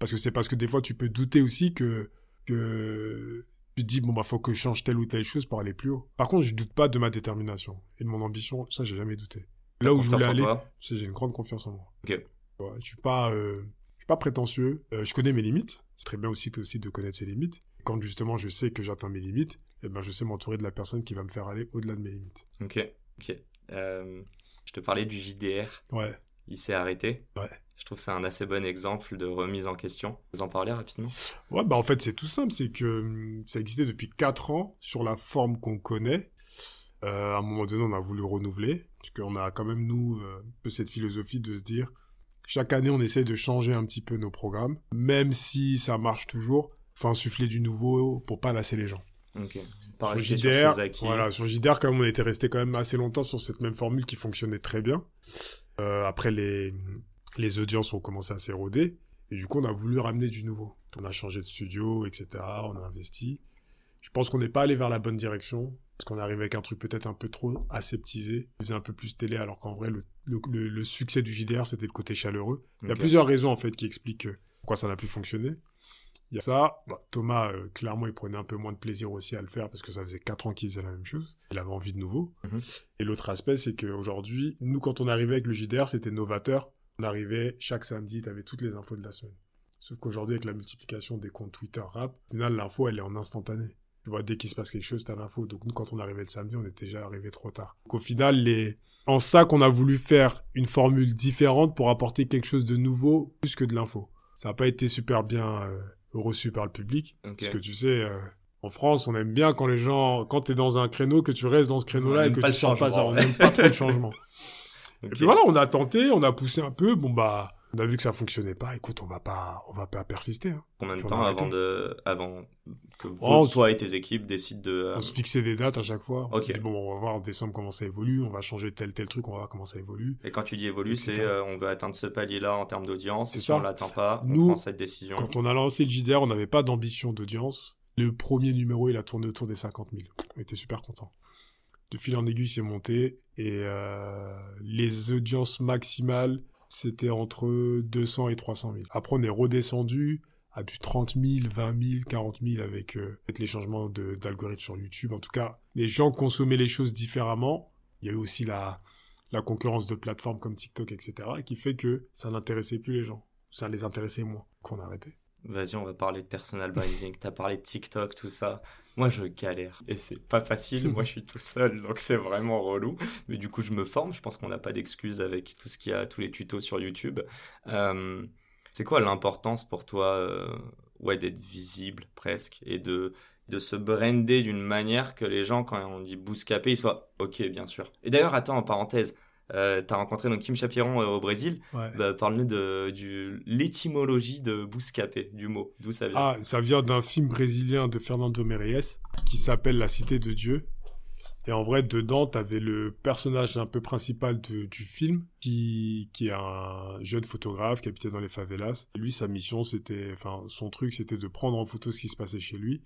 Parce que c'est parce que des fois, tu peux douter aussi que, que tu te dis, bon, bah, faut que je change telle ou telle chose pour aller plus haut. Par contre, je doute pas de ma détermination et de mon ambition. Ça, j'ai jamais douté. Là où je voulais aller, j'ai une grande confiance en moi. Ok. Ouais, je suis pas, euh, je suis pas prétentieux. Euh, je connais mes limites. C'est très bien aussi, aussi de connaître ses limites. Quand justement je sais que j'atteins mes limites, eh ben je sais m'entourer de la personne qui va me faire aller au-delà de mes limites. Ok. Ok. Euh, je te parlais du JDR. Ouais. Il s'est arrêté. Ouais. Je trouve que c'est un assez bon exemple de remise en question. Vous en parlez rapidement Ouais, bah en fait c'est tout simple, c'est que hum, ça existait depuis 4 ans sur la forme qu'on connaît. Euh, à un moment donné, on a voulu renouveler, parce qu'on a quand même nous euh, un peu cette philosophie de se dire chaque année on essaie de changer un petit peu nos programmes, même si ça marche toujours, faut insuffler du nouveau pour pas lasser les gens. Sur JDR, voilà, sur JDR, même, on était resté quand même assez longtemps sur cette même formule qui fonctionnait très bien. Euh, après, les, les audiences ont commencé à s'éroder. Et du coup, on a voulu ramener du nouveau. On a changé de studio, etc. On a investi. Je pense qu'on n'est pas allé vers la bonne direction. Parce qu'on est arrivé avec un truc peut-être un peu trop aseptisé. On faisait un peu plus télé, alors qu'en vrai, le, le, le- le succès du JDR, c'était le côté chaleureux. Il y a plusieurs raisons, en fait, qui expliquent pourquoi ça n'a plus fonctionné. Il y a ça. Bah, Thomas, euh, clairement, il prenait un peu moins de plaisir aussi à le faire parce que ça faisait 4 ans qu'il faisait la même chose. Il avait envie de nouveau. Mhm. Et l'autre aspect, c'est qu'aujourd'hui, nous, quand on arrivait avec le JDR, c'était novateur. On arrivait chaque samedi, tu avais toutes les infos de la semaine. Sauf qu'aujourd'hui, avec la multiplication des comptes Twitter rap, au final, l'info, elle est en instantané. Tu vois, dès qu'il se passe quelque chose, t'as l'info. Donc nous, quand on arrivait le samedi, on était déjà arrivé trop tard. Donc au final, les... en ça qu'on a voulu faire une formule différente pour apporter quelque chose de nouveau plus que de l'info. Ça n'a pas été super bien euh, reçu par le public. Ok. Parce que tu sais, euh, en France, on aime bien quand les gens, quand t'es dans un créneau, que tu restes dans ce créneau-là et que tu le sors pas ça. On n'aime pas trop le changement. *laughs* Et puis voilà, on a tenté, on a poussé un peu. Bon bah, on a vu que ça fonctionnait pas. Écoute, on va pas, on va pas persister. hein. Combien de temps avant, de... avant que vous, Oh, on toi et tes équipes décident de. euh, On se fixait des dates à chaque fois. On dit, bon, on va voir en décembre comment ça évolue. On va changer tel tel truc. On va voir comment ça évolue. Et quand tu dis évolue, c'est euh, on veut atteindre ce palier-là en termes d'audience. C'est Si ça. on l'atteint pas, on Nous, prend cette décision. Quand on a lancé le JDR, on n'avait pas d'ambition d'audience. Le premier numéro, il a tourné autour des 50 000. On était super contents. De fil en aiguille, c'est monté. Et euh, les audiences maximales, c'était entre 200 et 300 000. Après, on est redescendu à du 30 000, 20 000, 40 000 avec les changements d'algorithme sur YouTube. En tout cas, les gens consommaient les choses différemment. Il y a eu aussi la, la concurrence de plateformes comme TikTok, etc. qui fait que ça n'intéressait plus les gens. Ça les intéressait moins qu'on a arrêté. Vas-y, on va parler de personal *laughs* branding. T'as parlé de TikTok, tout ça. Moi, je galère. Et c'est pas facile. Moi, je suis tout seul. Donc, c'est vraiment relou. Mais du coup, je me forme. Je pense qu'on n'a pas d'excuses avec tout ce qu'il y a, tous les tutos sur YouTube. Euh, c'est quoi l'importance pour toi euh, ouais, d'être visible presque et de, de se brander d'une manière que les gens, quand on dit bouscapé, ils soient OK, bien sûr. Et d'ailleurs, attends, en parenthèse, euh, t'as rencontré donc Kim Chapiron euh, au Brésil. Ouais. Bah, Parle-nous de l'étymologie de bouscapé, du mot. D'où ça vient? Ah, ça vient d'un film brésilien de Fernando Meirelles qui s'appelle La Cité de Dieu. Et en vrai, dedans, t'avais le personnage un peu principal de- du film, qui, qui est un jeune photographe qui habitait dans les favelas. Lui, sa mission, c'était, enfin, son truc, c'était de prendre en photo ce qui se passait chez lui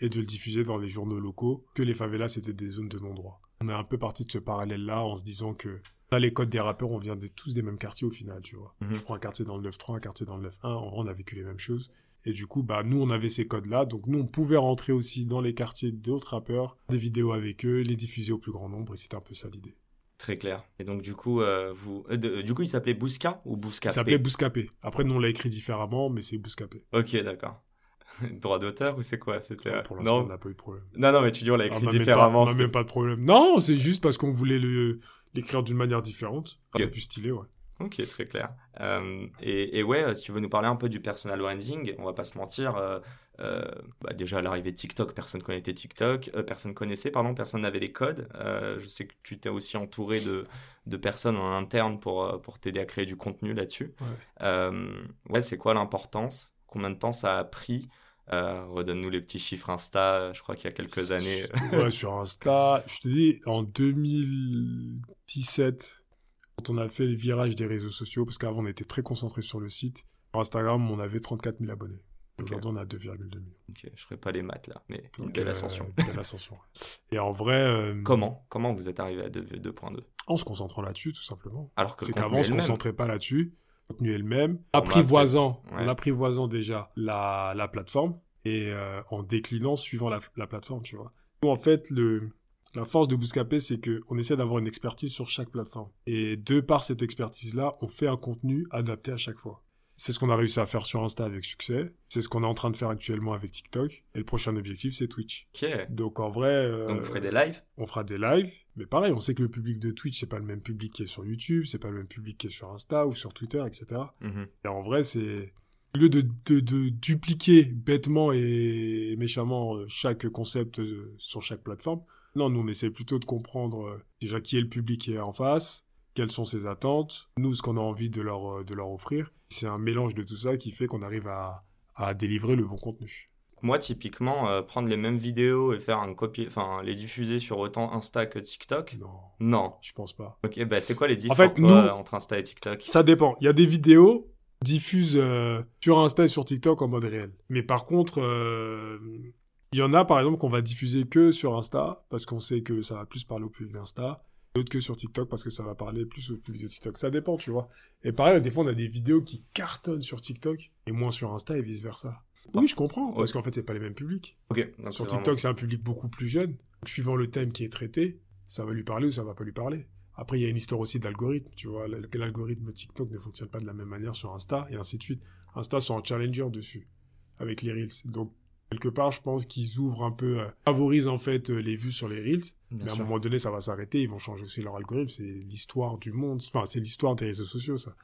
et de le diffuser dans les journaux locaux, que les favelas étaient des zones de non-droit. On est un peu parti de ce parallèle-là en se disant que les codes des rappeurs, on vient des- tous des mêmes quartiers au final, tu vois. Mhm. Tu prends un quartier dans le 9-3, un quartier dans le 9-1, en vrai, on a vécu les mêmes choses. Et du coup, bah, nous, on avait ces codes-là. Donc, nous, on pouvait rentrer aussi dans les quartiers d'autres rappeurs, des vidéos avec eux, les diffuser au plus grand nombre. Et c'était un peu ça l'idée. Très clair. Et donc, du coup, euh, vous... euh, de- du coup il s'appelait Bouska ou Bouska Ça s'appelait Bouscapé. Après, nous, on l'a écrit différemment, mais c'est Bouscapé. Ok, d'accord. *laughs* Droit d'auteur ou c'est quoi? C'était euh, Pour l'instant, on n'a pas eu de problème. non, non, mais tu dis on l'a Ah, écrit on différemment. On n'a même pas de problème. Non, c'est juste parce qu'on voulait le- l'écrire d'une manière différente. Ok. plus stylé, ouais. Ok, très clair. Euh, et, et ouais, euh, si tu veux nous parler un peu du personal branding, on va pas se mentir. euh, euh, bah déjà à l'arrivée de TikTok, personne connaissait TikTok, personne connaissait, pardon, personne n'avait les codes. Je sais que tu t'es aussi entouré de, de personnes en interne pour, pour t'aider à créer du contenu là-dessus. Ouais. Ouais, c'est quoi l'importance? Combien de temps ça a pris? Redonne-nous les petits chiffres Insta, je crois qu'il y a quelques années. ouais, sur Insta. Je te dis, en 2017, quand on a fait le virage des réseaux sociaux, parce qu'avant on était très concentré sur le site, sur Instagram, on avait 34 000 abonnés. Aujourd'hui, on a 2,2 millions. Ok, je ferai pas les maths là, mais une Donc, belle euh, ascension. belle ascension. Et en vrai, euh, Comment? Comment vous êtes arrivé à 2- 2.2 en se concentrant là-dessus, tout simplement. Alors que C'est qu'avant, on est se concentrait pas là-dessus. Le contenu est le même. Apprivoisant. Ouais. en apprivoisant déjà la, la plateforme et euh, en déclinant suivant la, la plateforme, tu vois. Nous, en fait, le, la force de Bouscapé, c'est qu'on essaie d'avoir une expertise sur chaque plateforme. Et de par cette expertise-là, on fait un contenu adapté à chaque fois. C'est ce qu'on a réussi à faire sur Insta avec succès. C'est ce qu'on est en train de faire actuellement avec TikTok. Et le prochain objectif, c'est Twitch. Ok. Donc en vrai, euh, Donc vous ferez des lives? on fera des lives, mais pareil, on sait que le public de Twitch, c'est pas le même public qui est sur YouTube, c'est pas le même public qui est sur Insta ou sur Twitter, etc. Mhm. Et en vrai, c'est au lieu de, de, de dupliquer bêtement et méchamment euh, chaque concept euh, sur chaque plateforme, non, nous on essaie plutôt de comprendre euh, déjà qui est le public qui est en face, quelles sont ses attentes, nous ce qu'on a envie de leur, euh, de leur offrir. C'est un mélange de tout ça qui fait qu'on arrive à, à délivrer le bon contenu. Moi, typiquement, euh, prendre les mêmes vidéos et faire un copier, enfin, les diffuser sur autant Insta que TikTok, Non, non. je pense pas. Ok, bah c'est quoi les différences fait, toi, nous- entre Insta et TikTok? Ça dépend. Il y a des vidéos diffusent euh, sur Insta et sur TikTok en mode réel. Mais par contre, euh, il y en a par exemple qu'on va diffuser que sur Insta parce qu'on sait que ça va plus parler au public d'Insta. D'autres que sur TikTok parce que ça va parler plus au public de TikTok. Ça dépend, tu vois. Et pareil, des fois, on a des vidéos qui cartonnent sur TikTok et moins sur Insta et vice versa. Oui, je comprends. Parce qu'en fait, c'est pas les mêmes publics. Ok, donc Sur TikTok, c'est un public beaucoup plus jeune. Donc, suivant le thème qui est traité, ça va lui parler ou ça va pas lui parler. Après, il y a une histoire aussi d'algorithme. Tu vois, l'algorithme TikTok ne fonctionne pas de la même manière sur Insta et ainsi de suite. Insta sont en challenger dessus avec les Reels. Donc, quelque part, je pense qu'ils ouvrent un peu, euh, favorisent en fait euh, les vues sur les Reels. Bien mais à un moment donné, ça va s'arrêter. Ils vont changer aussi leur algorithme. C'est l'histoire du monde. Enfin, c'est l'histoire des réseaux sociaux, ça.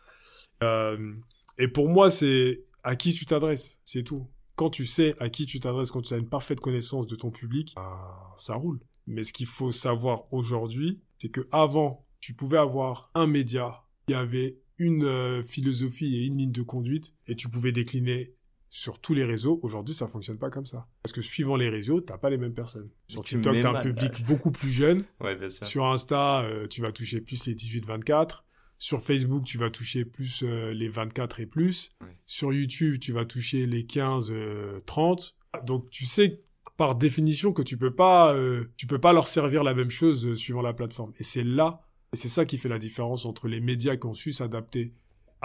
Euh, et pour moi, c'est à qui tu t'adresses. C'est tout. Quand tu sais à qui tu t'adresses, quand tu as une parfaite connaissance de ton public, bah, ça roule. Mais ce qu'il faut savoir aujourd'hui, c'est que avant, tu pouvais avoir un média qui avait une philosophie et une ligne de conduite et tu pouvais décliner sur tous les réseaux. Aujourd'hui, ça fonctionne pas comme ça. Parce que suivant les réseaux, t'as pas les mêmes personnes. Sur Tu TikTok, t'as un public beaucoup plus jeune. *laughs* Ouais, bien sûr. Sur Insta, euh, tu vas toucher plus les 18-24. Sur Facebook, tu vas toucher plus euh, les 24 et plus. Sur YouTube, tu vas toucher les 15-30. Donc, tu sais par définition que tu peux pas, euh, tu peux pas leur servir la même chose euh, suivant la plateforme. Et c'est là, et c'est ça qui fait la différence entre les médias qui ont su s'adapter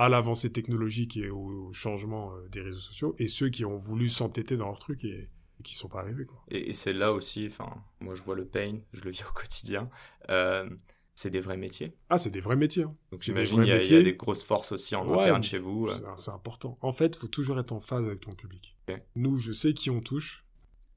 à l'avancée technologique et au, changement euh, des réseaux sociaux et ceux qui ont voulu s'entêter dans leur truc et, et qui sont pas arrivés. Quoi. Et, et c'est là aussi, enfin, moi je vois le pain, je le vis au quotidien. Euh, c'est des vrais métiers. Ah, c'est des vrais métiers. hein. Donc j'imagine il y, a- il y a métiers. des grosses forces aussi en Ouais, interne chez vous. euh. C'est- important. En fait, faut toujours être en phase avec ton public. Nous, je sais qui on touche.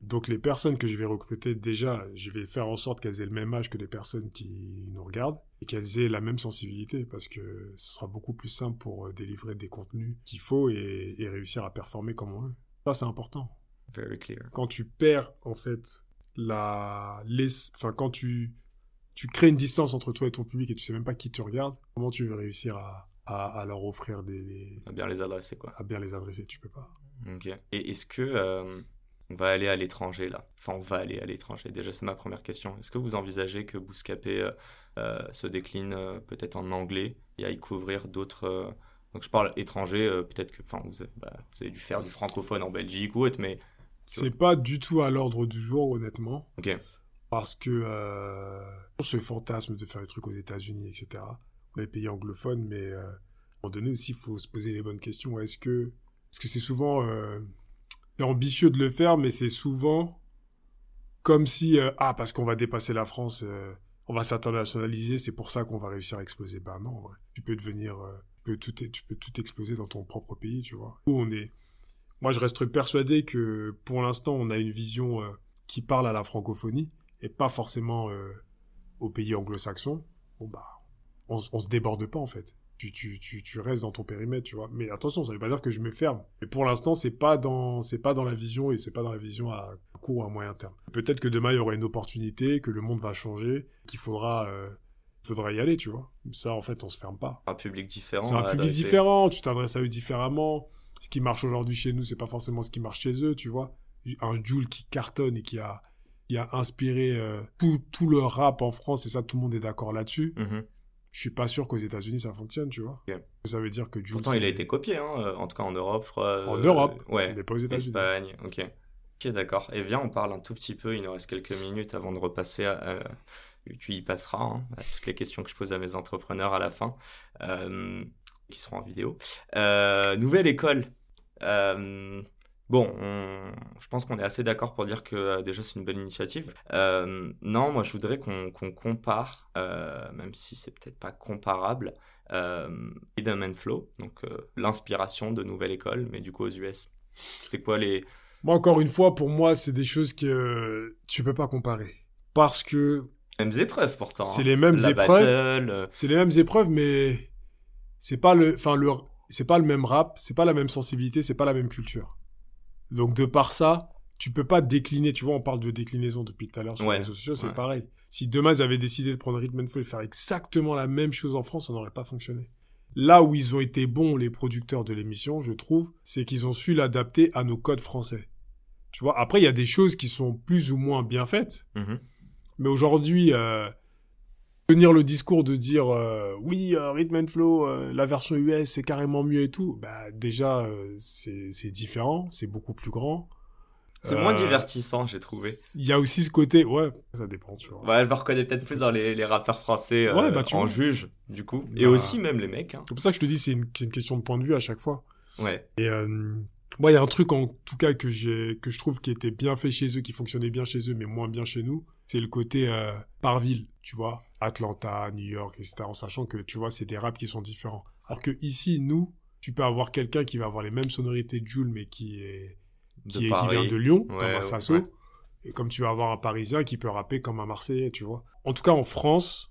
Donc, les personnes que je vais recruter, déjà, je vais faire en sorte qu'elles aient le même âge que les personnes qui nous regardent et qu'elles aient la même sensibilité parce que ce sera beaucoup plus simple pour euh, délivrer des contenus qu'il faut et, et réussir à performer comme on veut. Ça, c'est important. Very clear. Quand tu perds, en fait, la... les- Enfin, quand tu... tu crées une distance entre toi et ton public et tu sais même pas qui te regarde, comment tu veux réussir à, à, à leur offrir des, va bien les adresser quoi. à bien les adresser, tu peux pas. Ok. Et est-ce que, euh, on va aller à l'étranger là. Enfin, on va aller à l'étranger. Déjà, c'est ma première question. Est-ce que vous envisagez que Bouscapé se décline peut-être en anglais et à y couvrir d'autres donc je parle étranger, euh, peut-être que enfin, vous, bah, vous, avez dû faire du francophone en Belgique ou autre, mais... C'est pas du tout à l'ordre du jour, honnêtement. Ok. Parce que euh, ce fantasme de faire des trucs aux États-Unis, etc., ou les pays anglophones, mais euh, à un moment donné aussi, il faut se poser les bonnes questions. Est-ce que c'est -ce c'est souvent... Euh, c'est ambitieux de le faire, mais c'est souvent comme si... ah, parce qu'on va dépasser la France on va s'internationaliser, c'est pour ça qu'on va réussir à exploser. Ben non, tu peux devenir peux tout, tu peux tout exploser dans ton propre pays, tu vois. Où on est. Moi, je reste persuadé que pour l'instant, on a une vision euh, qui parle à la francophonie et pas forcément euh, aux pays anglo-saxons. Bon, bah, on, on se déborde pas, en fait. Tu, tu, tu, tu, restes dans ton périmètre, tu vois. Mais attention, ça veut pas dire que je me ferme. Mais pour l'instant, c'est pas dans, c'est pas dans la vision et c'est pas dans la vision à court ou à moyen terme. Peut-être que demain, il y aura une opportunité, que le monde va changer, qu'il faudra euh, faudra y aller, tu vois. Ça, en fait, on se ferme pas. Un public différent. C'est un public différent, tu t'adresses à eux différemment. Ce qui marche aujourd'hui chez nous, c'est pas forcément ce qui marche chez eux, tu vois. Un Joule qui cartonne et qui a, qui a inspiré euh, tout, tout, le rap en France, et ça, tout le monde est d'accord là-dessus. Mm-hmm. Je suis pas sûr qu'aux États-Unis ça fonctionne, tu vois. Ça veut dire que Jules. Pourtant, il a été copié, hein, euh, en tout cas en Europe, je crois. En Europe euh, Ouais. Mais pas aux États-Unis. Espagne, ok. Ok, d'accord. Et viens, on parle un tout petit peu, il nous reste quelques minutes avant de repasser à, tu y passeras, hein, toutes les questions que je pose à mes entrepreneurs à la fin, euh, qui seront en vidéo. Euh, nouvelle école. Euh, bon, je pense qu'on est assez d'accord pour dire que déjà c'est une bonne initiative. non, moi je voudrais qu'on compare, même si c'est peut-être pas comparable, Rhythm and Flow, donc l'inspiration de nouvelle école, mais du coup aux US. C'est quoi les... Moi encore une fois, pour moi, c'est des choses que tu peux pas comparer. Parce que mêmes épreuves pourtant. C'est hein. les mêmes épreuves. Euh. C'est les mêmes épreuves, mais c'est pas le, enfin le, c'est pas le même rap, c'est pas la même sensibilité, c'est pas la même culture. Donc de par ça, tu peux pas décliner. Tu vois, on parle de déclinaison depuis tout à l'heure sur les réseaux sociaux, c'est pareil. Si demain ils avaient décidé de prendre Rhythm Flow et faire exactement la même chose en France, ça n'aurait pas fonctionné. Là où ils ont été bons, les producteurs de l'émission, je trouve, c'est qu'ils ont su l'adapter à nos codes français. Tu vois, après, il y a des choses qui sont plus ou moins bien faites. Mm-hmm. Mais aujourd'hui, euh, tenir le discours de dire euh, oui, euh, Rhythm and Flow, la version US c'est carrément mieux et tout, bah déjà c'est différent, c'est beaucoup plus grand. C'est moins divertissant, j'ai trouvé. Il y a aussi ce côté, ouais, ça dépend, tu vois. Ouais, elle va reconnaître peut-être plus dans les, les rappeurs français bah, en juge, du coup. Et bah, aussi même les mecs. Hein. C'est pour ça que je te dis, c'est une, une, question de point de vue à chaque fois. Ouais. Et moi, il y a un truc en tout cas que, que je trouve qui était bien fait chez eux, qui fonctionnait bien chez eux, mais moins bien chez nous c'est le côté euh, par ville, tu vois, Atlanta, New York, etc. En sachant que, tu vois, c'est des raps qui sont différents. Alors que ici, nous, tu peux avoir quelqu'un qui va avoir les mêmes sonorités de Jules, mais qui est qui, est, vient de Lyon, comme un Sasso, et comme tu vas avoir un Parisien qui peut rapper comme un Marseillais, tu vois. En tout cas, en France,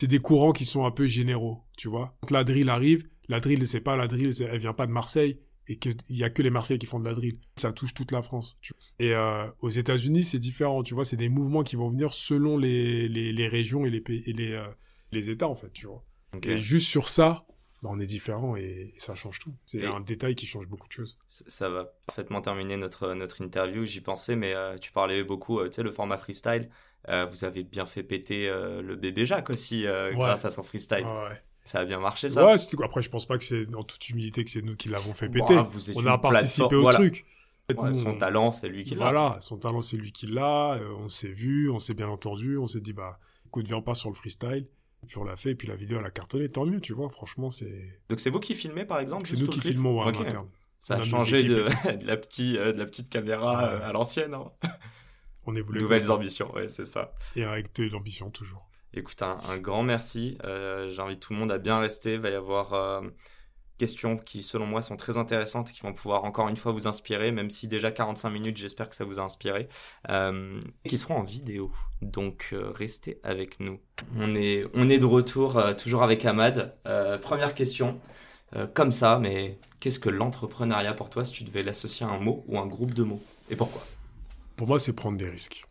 c'est des courants qui sont un peu généraux, tu vois. Quand la drill arrive, la drill, c'est pas la drill, elle vient pas de Marseille, et qu'il y a que les Marseillais qui font de la drill. Ça touche toute la France. Et euh, aux États-Unis, c'est différent. Tu vois, c'est des mouvements qui vont venir selon les, les, régions et les pays et les, euh, les États en fait. Tu vois. Et juste sur ça, bah, on est différent et, ça change tout. C'est un détail qui change beaucoup de choses. Ça va parfaitement terminer notre notre interview. J'y pensais, mais euh, tu parlais beaucoup. tu sais, le format freestyle. vous avez bien fait péter le bébé Jacques aussi grâce à son freestyle. Ouais. Ça a bien marché, ça Ouais, après, je pense pas que c'est, en toute humilité, que c'est nous qui l'avons fait péter. on a participé au truc. son talent, c'est lui qui l'a. Voilà, son talent, c'est lui qui l'a. Euh, on s'est vu, on s'est bien entendu, on s'est dit, bah, écoute, viens pas sur le freestyle. puis on l'a fait, et puis la vidéo, elle a cartonné, tant mieux, tu vois, franchement, c'est... Donc c'est vous qui filmez, par exemple C'est nous qui filmons, ouais, interne. Ça a, changé *laughs* de, la petite, euh, de la petite caméra euh, à l'ancienne. Hein. On évolue. Nouvelles ambitions, ouais, c'est ça. Et avec de l'ambition, toujours. Écoute, un, grand merci. Euh, j'invite tout le monde à bien rester. Il va y avoir euh, questions qui, selon moi, sont très intéressantes et qui vont pouvoir encore une fois vous inspirer, même si déjà 45 minutes, j'espère que ça vous a inspiré, euh, qui seront en vidéo. Donc, restez avec nous. On est, on est de retour, toujours avec Ahmad. première question, comme ça, mais qu'est-ce que l'entrepreneuriat pour toi si tu devais l'associer à un mot ou un groupe de mots? Et pourquoi? Pour moi, c'est prendre des risques.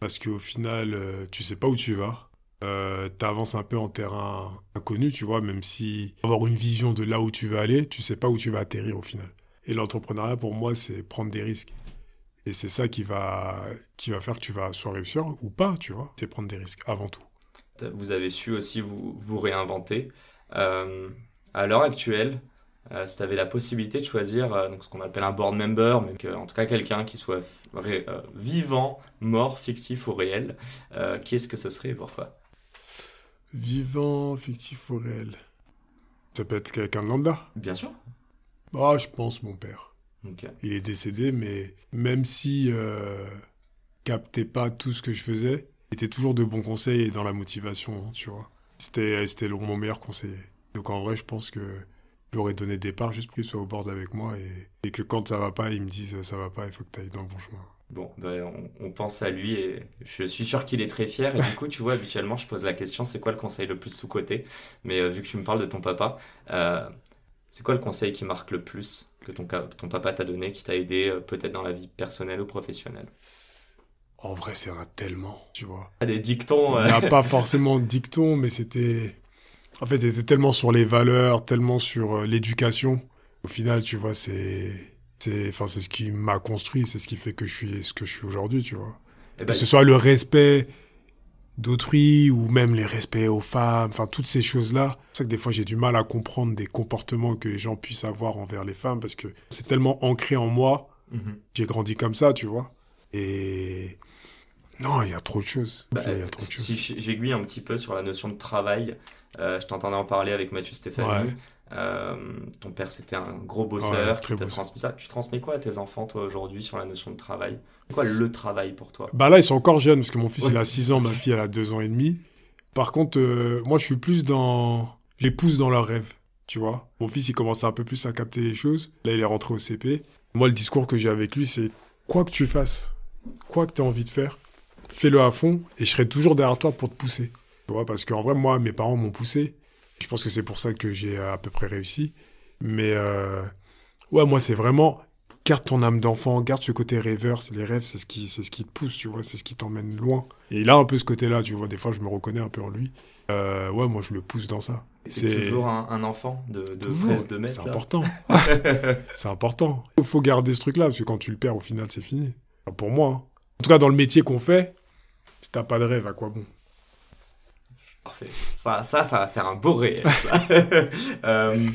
Parce qu'au final, euh, tu sais pas où tu vas. Euh, tu avances un peu en terrain inconnu, tu vois, même si avoir une vision de là où tu vas aller, tu sais pas où tu vas atterrir au final. Et l'entrepreneuriat, pour moi, c'est prendre des risques. Et c'est ça qui va, qui va faire que tu vas soit réussir ou pas, tu vois. C'est prendre des risques avant tout. Vous avez su aussi vous, vous réinventer. Euh, à l'heure actuelle, euh, si tu avais la possibilité de choisir euh, donc ce qu'on appelle un board member, mais que, en tout cas quelqu'un qui soit vivant, mort, fictif ou réel, qui est-ce que ce serait et pourquoi Vivant, fictif ou réel? Ça peut être quelqu'un de lambda Bien sûr. Ah, je pense mon père. Il est décédé, mais même si euh, captait pas tout ce que je faisais, il était toujours de bons conseils et dans la motivation, tu vois. C'était, c'était mon meilleur conseiller. Donc en vrai, je pense que j'aurais donné des parts juste pour qu'il soit au bord avec moi et, et, que quand ça va pas, il me dise ça va pas, il faut que tu ailles dans le bon chemin. Bon, ben on, pense à lui et je suis sûr qu'il est très fier. Et du coup, tu vois, habituellement, je pose la question c'est quoi le conseil le plus sous-côté Mais euh, vu que tu me parles de ton papa, euh, c'est quoi le conseil qui marque le plus que ton, ton papa t'a donné, qui t'a aidé euh, peut-être dans la vie personnelle ou professionnelle? En vrai, c'est un tellement, tu vois. Ah, des dictons Il n'y a pas forcément de dictons, mais c'était... En fait, c'était tellement sur les valeurs, tellement sur euh, l'éducation. Au final, tu vois, c'est... C'est enfin, ce qui m'a construit, c'est ce qui fait que je suis ce que je suis aujourd'hui, tu vois. Eh ben, que ce soit le respect d'autrui ou même les respects aux femmes, enfin toutes ces choses-là. C'est ça que des fois j'ai du mal à comprendre des comportements que les gens puissent avoir envers les femmes parce que c'est tellement ancré en moi. Mhm. J'ai grandi comme ça, tu vois. Et non, il y a trop de choses. Bah, si j'aiguille un petit peu sur la notion de travail, euh, je t'entendais en parler avec Mathieu Stéphanie. Euh, ton père, c'était un gros bosseur qui t'a transmis ça. Tu transmets quoi à tes enfants, toi, aujourd'hui, sur la notion de travail? Quoi le travail pour toi? Bah là, ils sont encore jeunes, parce que mon fils, il a 6 ans, ma fille, elle a 2 ans et demi. Par contre, euh, moi, je suis plus dans... Je les pousse dans leurs rêves, tu vois. Mon fils, il commence un peu plus à capter les choses. Là, il est rentré au CP. Moi, le discours que j'ai avec lui, c'est quoi que tu fasses, quoi que tu as envie de faire, fais-le à fond, et je serai toujours derrière toi pour te pousser. Tu vois, parce qu'en vrai, moi, mes parents m'ont poussé. Je pense que c'est pour ça que j'ai à peu près réussi. Mais euh, ouais, moi, c'est vraiment garde ton âme d'enfant, garde ce côté rêveur. Les rêves, c'est ce qui, c'est ce qui te pousse, tu vois, c'est ce qui t'emmène loin. Et il a un peu ce côté-là, tu vois. Des fois, je me reconnais un peu en lui. Euh, ouais, moi, je le pousse dans ça. C'est toujours un, enfant de, de de mètres. C'est important. *laughs* c'est important. Il faut garder ce truc-là, parce que quand tu le perds, au final, c'est fini. pour moi. Hein. En tout cas, dans le métier qu'on fait, si t'as pas de rêve, à quoi bon Parfait. Ça, ça, ça va faire un beau réel, *laughs* euh,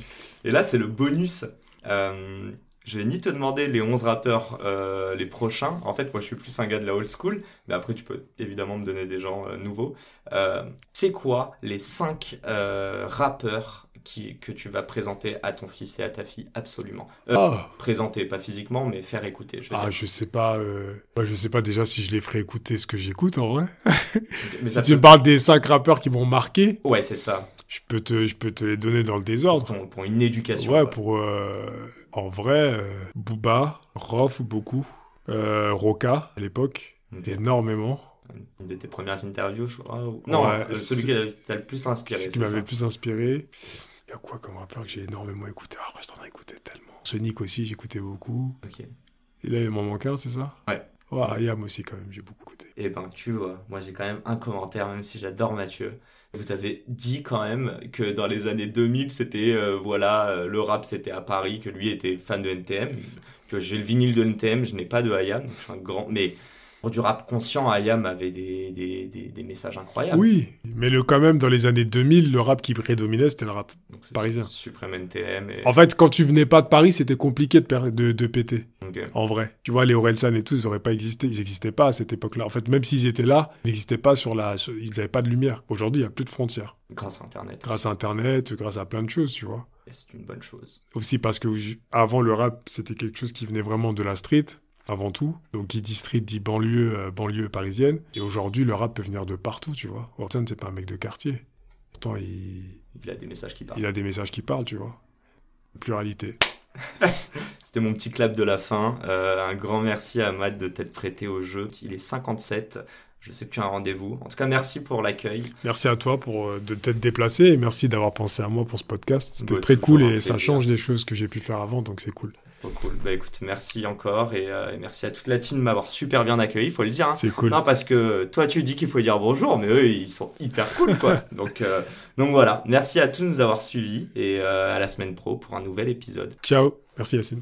et là, c'est le bonus. Euh, je vais ni te demander les 11 rappeurs euh, les prochains. En fait, moi, je suis plus un gars de la old school. Mais après, tu peux évidemment me donner des gens nouveaux. c'est quoi les 5 rappeurs qui, que tu vas présenter à ton fils et à ta fille absolument ah. Présenter, pas physiquement, mais faire écouter. Je ah, je sais pas. je sais pas déjà si je les ferai écouter ce que j'écoute en vrai. *laughs* mais si tu me parles des 5 rappeurs qui m'ont marqué. Ouais, c'est ça. Je peux, te, je peux te les donner dans le désordre. Pour, une éducation. Ouais, pour. en vrai, Booba, Rof, beaucoup. Roca, à l'époque, énormément une de tes premières interviews, je crois. Non, celui qui t'a le plus inspiré. Ce qui m'avait le plus inspiré. A quoi comme rappeur que j'ai énormément écouté Ah, je t'en ai écouté tellement. Sonic aussi, j'écoutais beaucoup. Ok. Et là, il m'en manque un, c'est ça? Ouais. Ouais, Ayam aussi, quand même, j'ai beaucoup écouté. Eh ben, tu vois, moi j'ai quand même un commentaire, même si j'adore Mathieu. Vous avez dit quand même que dans les années 2000, c'était, euh, voilà, euh, le rap c'était à Paris, que lui était fan de NTM. J'ai le vinyle de NTM, je n'ai pas de Ayam, je suis un grand. Mais du rap conscient, Ayam avait des, des, des, messages incroyables. Oui, mais le, quand même, dans les années 2000, le rap qui prédominait, c'était le rap parisien. Supreme NTM. En fait, quand tu venais pas de Paris, c'était compliqué de, de, de péter. En vrai. Tu vois, les Orelsan et tout, ils n'auraient pas existé. Ils n'existaient pas à cette époque-là. En fait, même s'ils étaient là, ils n'existaient pas sur la. Ils n'avaient pas de lumière. Aujourd'hui, il n'y a plus de frontières. Grâce à Internet. Grâce à Internet, grâce à plein de choses, tu vois. c'est une bonne chose. Aussi parce que avant, le rap, c'était quelque chose qui venait vraiment de la street avant tout. Donc qui dit street dit banlieue, euh, banlieue parisienne. Et aujourd'hui, le rap peut venir de partout, tu vois. Orton, c'est pas un mec de quartier. Pourtant, il... Il a des messages qui parlent. Il a des messages qui parlent, tu vois. Pluralité. *laughs* C'était mon petit clap de la fin. Euh, un grand merci à Matt de t'être prêté au jeu. Il est 57. Je sais que tu as un rendez-vous. En tout cas, merci pour l'accueil. Merci à toi pour euh, de t'être déplacé et merci d'avoir pensé à moi pour ce podcast. C'était bah, très cool et ça change des choses que j'ai pu faire avant, donc c'est cool cool. Bah écoute, merci encore euh, et, merci à toute la team de m'avoir super bien accueilli, il faut le dire. Hein. C'est cool. Non, parce que toi tu dis qu'il faut dire bonjour, mais eux ils sont hyper cool quoi. *laughs* donc, euh, donc voilà, merci à tous de nous avoir suivis et euh, à la semaine pro pour un nouvel épisode. Ciao, merci Yacine.